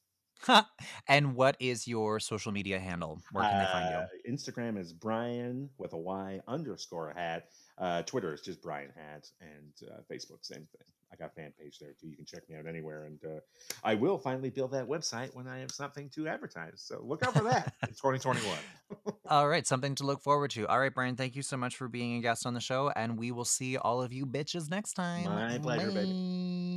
and what is your social media handle? Where can they find Uh, you? Instagram is Bryan with a Y underscore Hatt. Uh, Twitter is just Bryan Hatt, and uh, Facebook same thing. I got a fan page there too. You can check me out anywhere, and uh, I will finally build that website when I have something to advertise. So look out for that in 2021. All right, something to look forward to. All right, Bryan, thank you so much for being a guest on the show, and we will see all of you bitches next time. My pleasure, baby. Bye.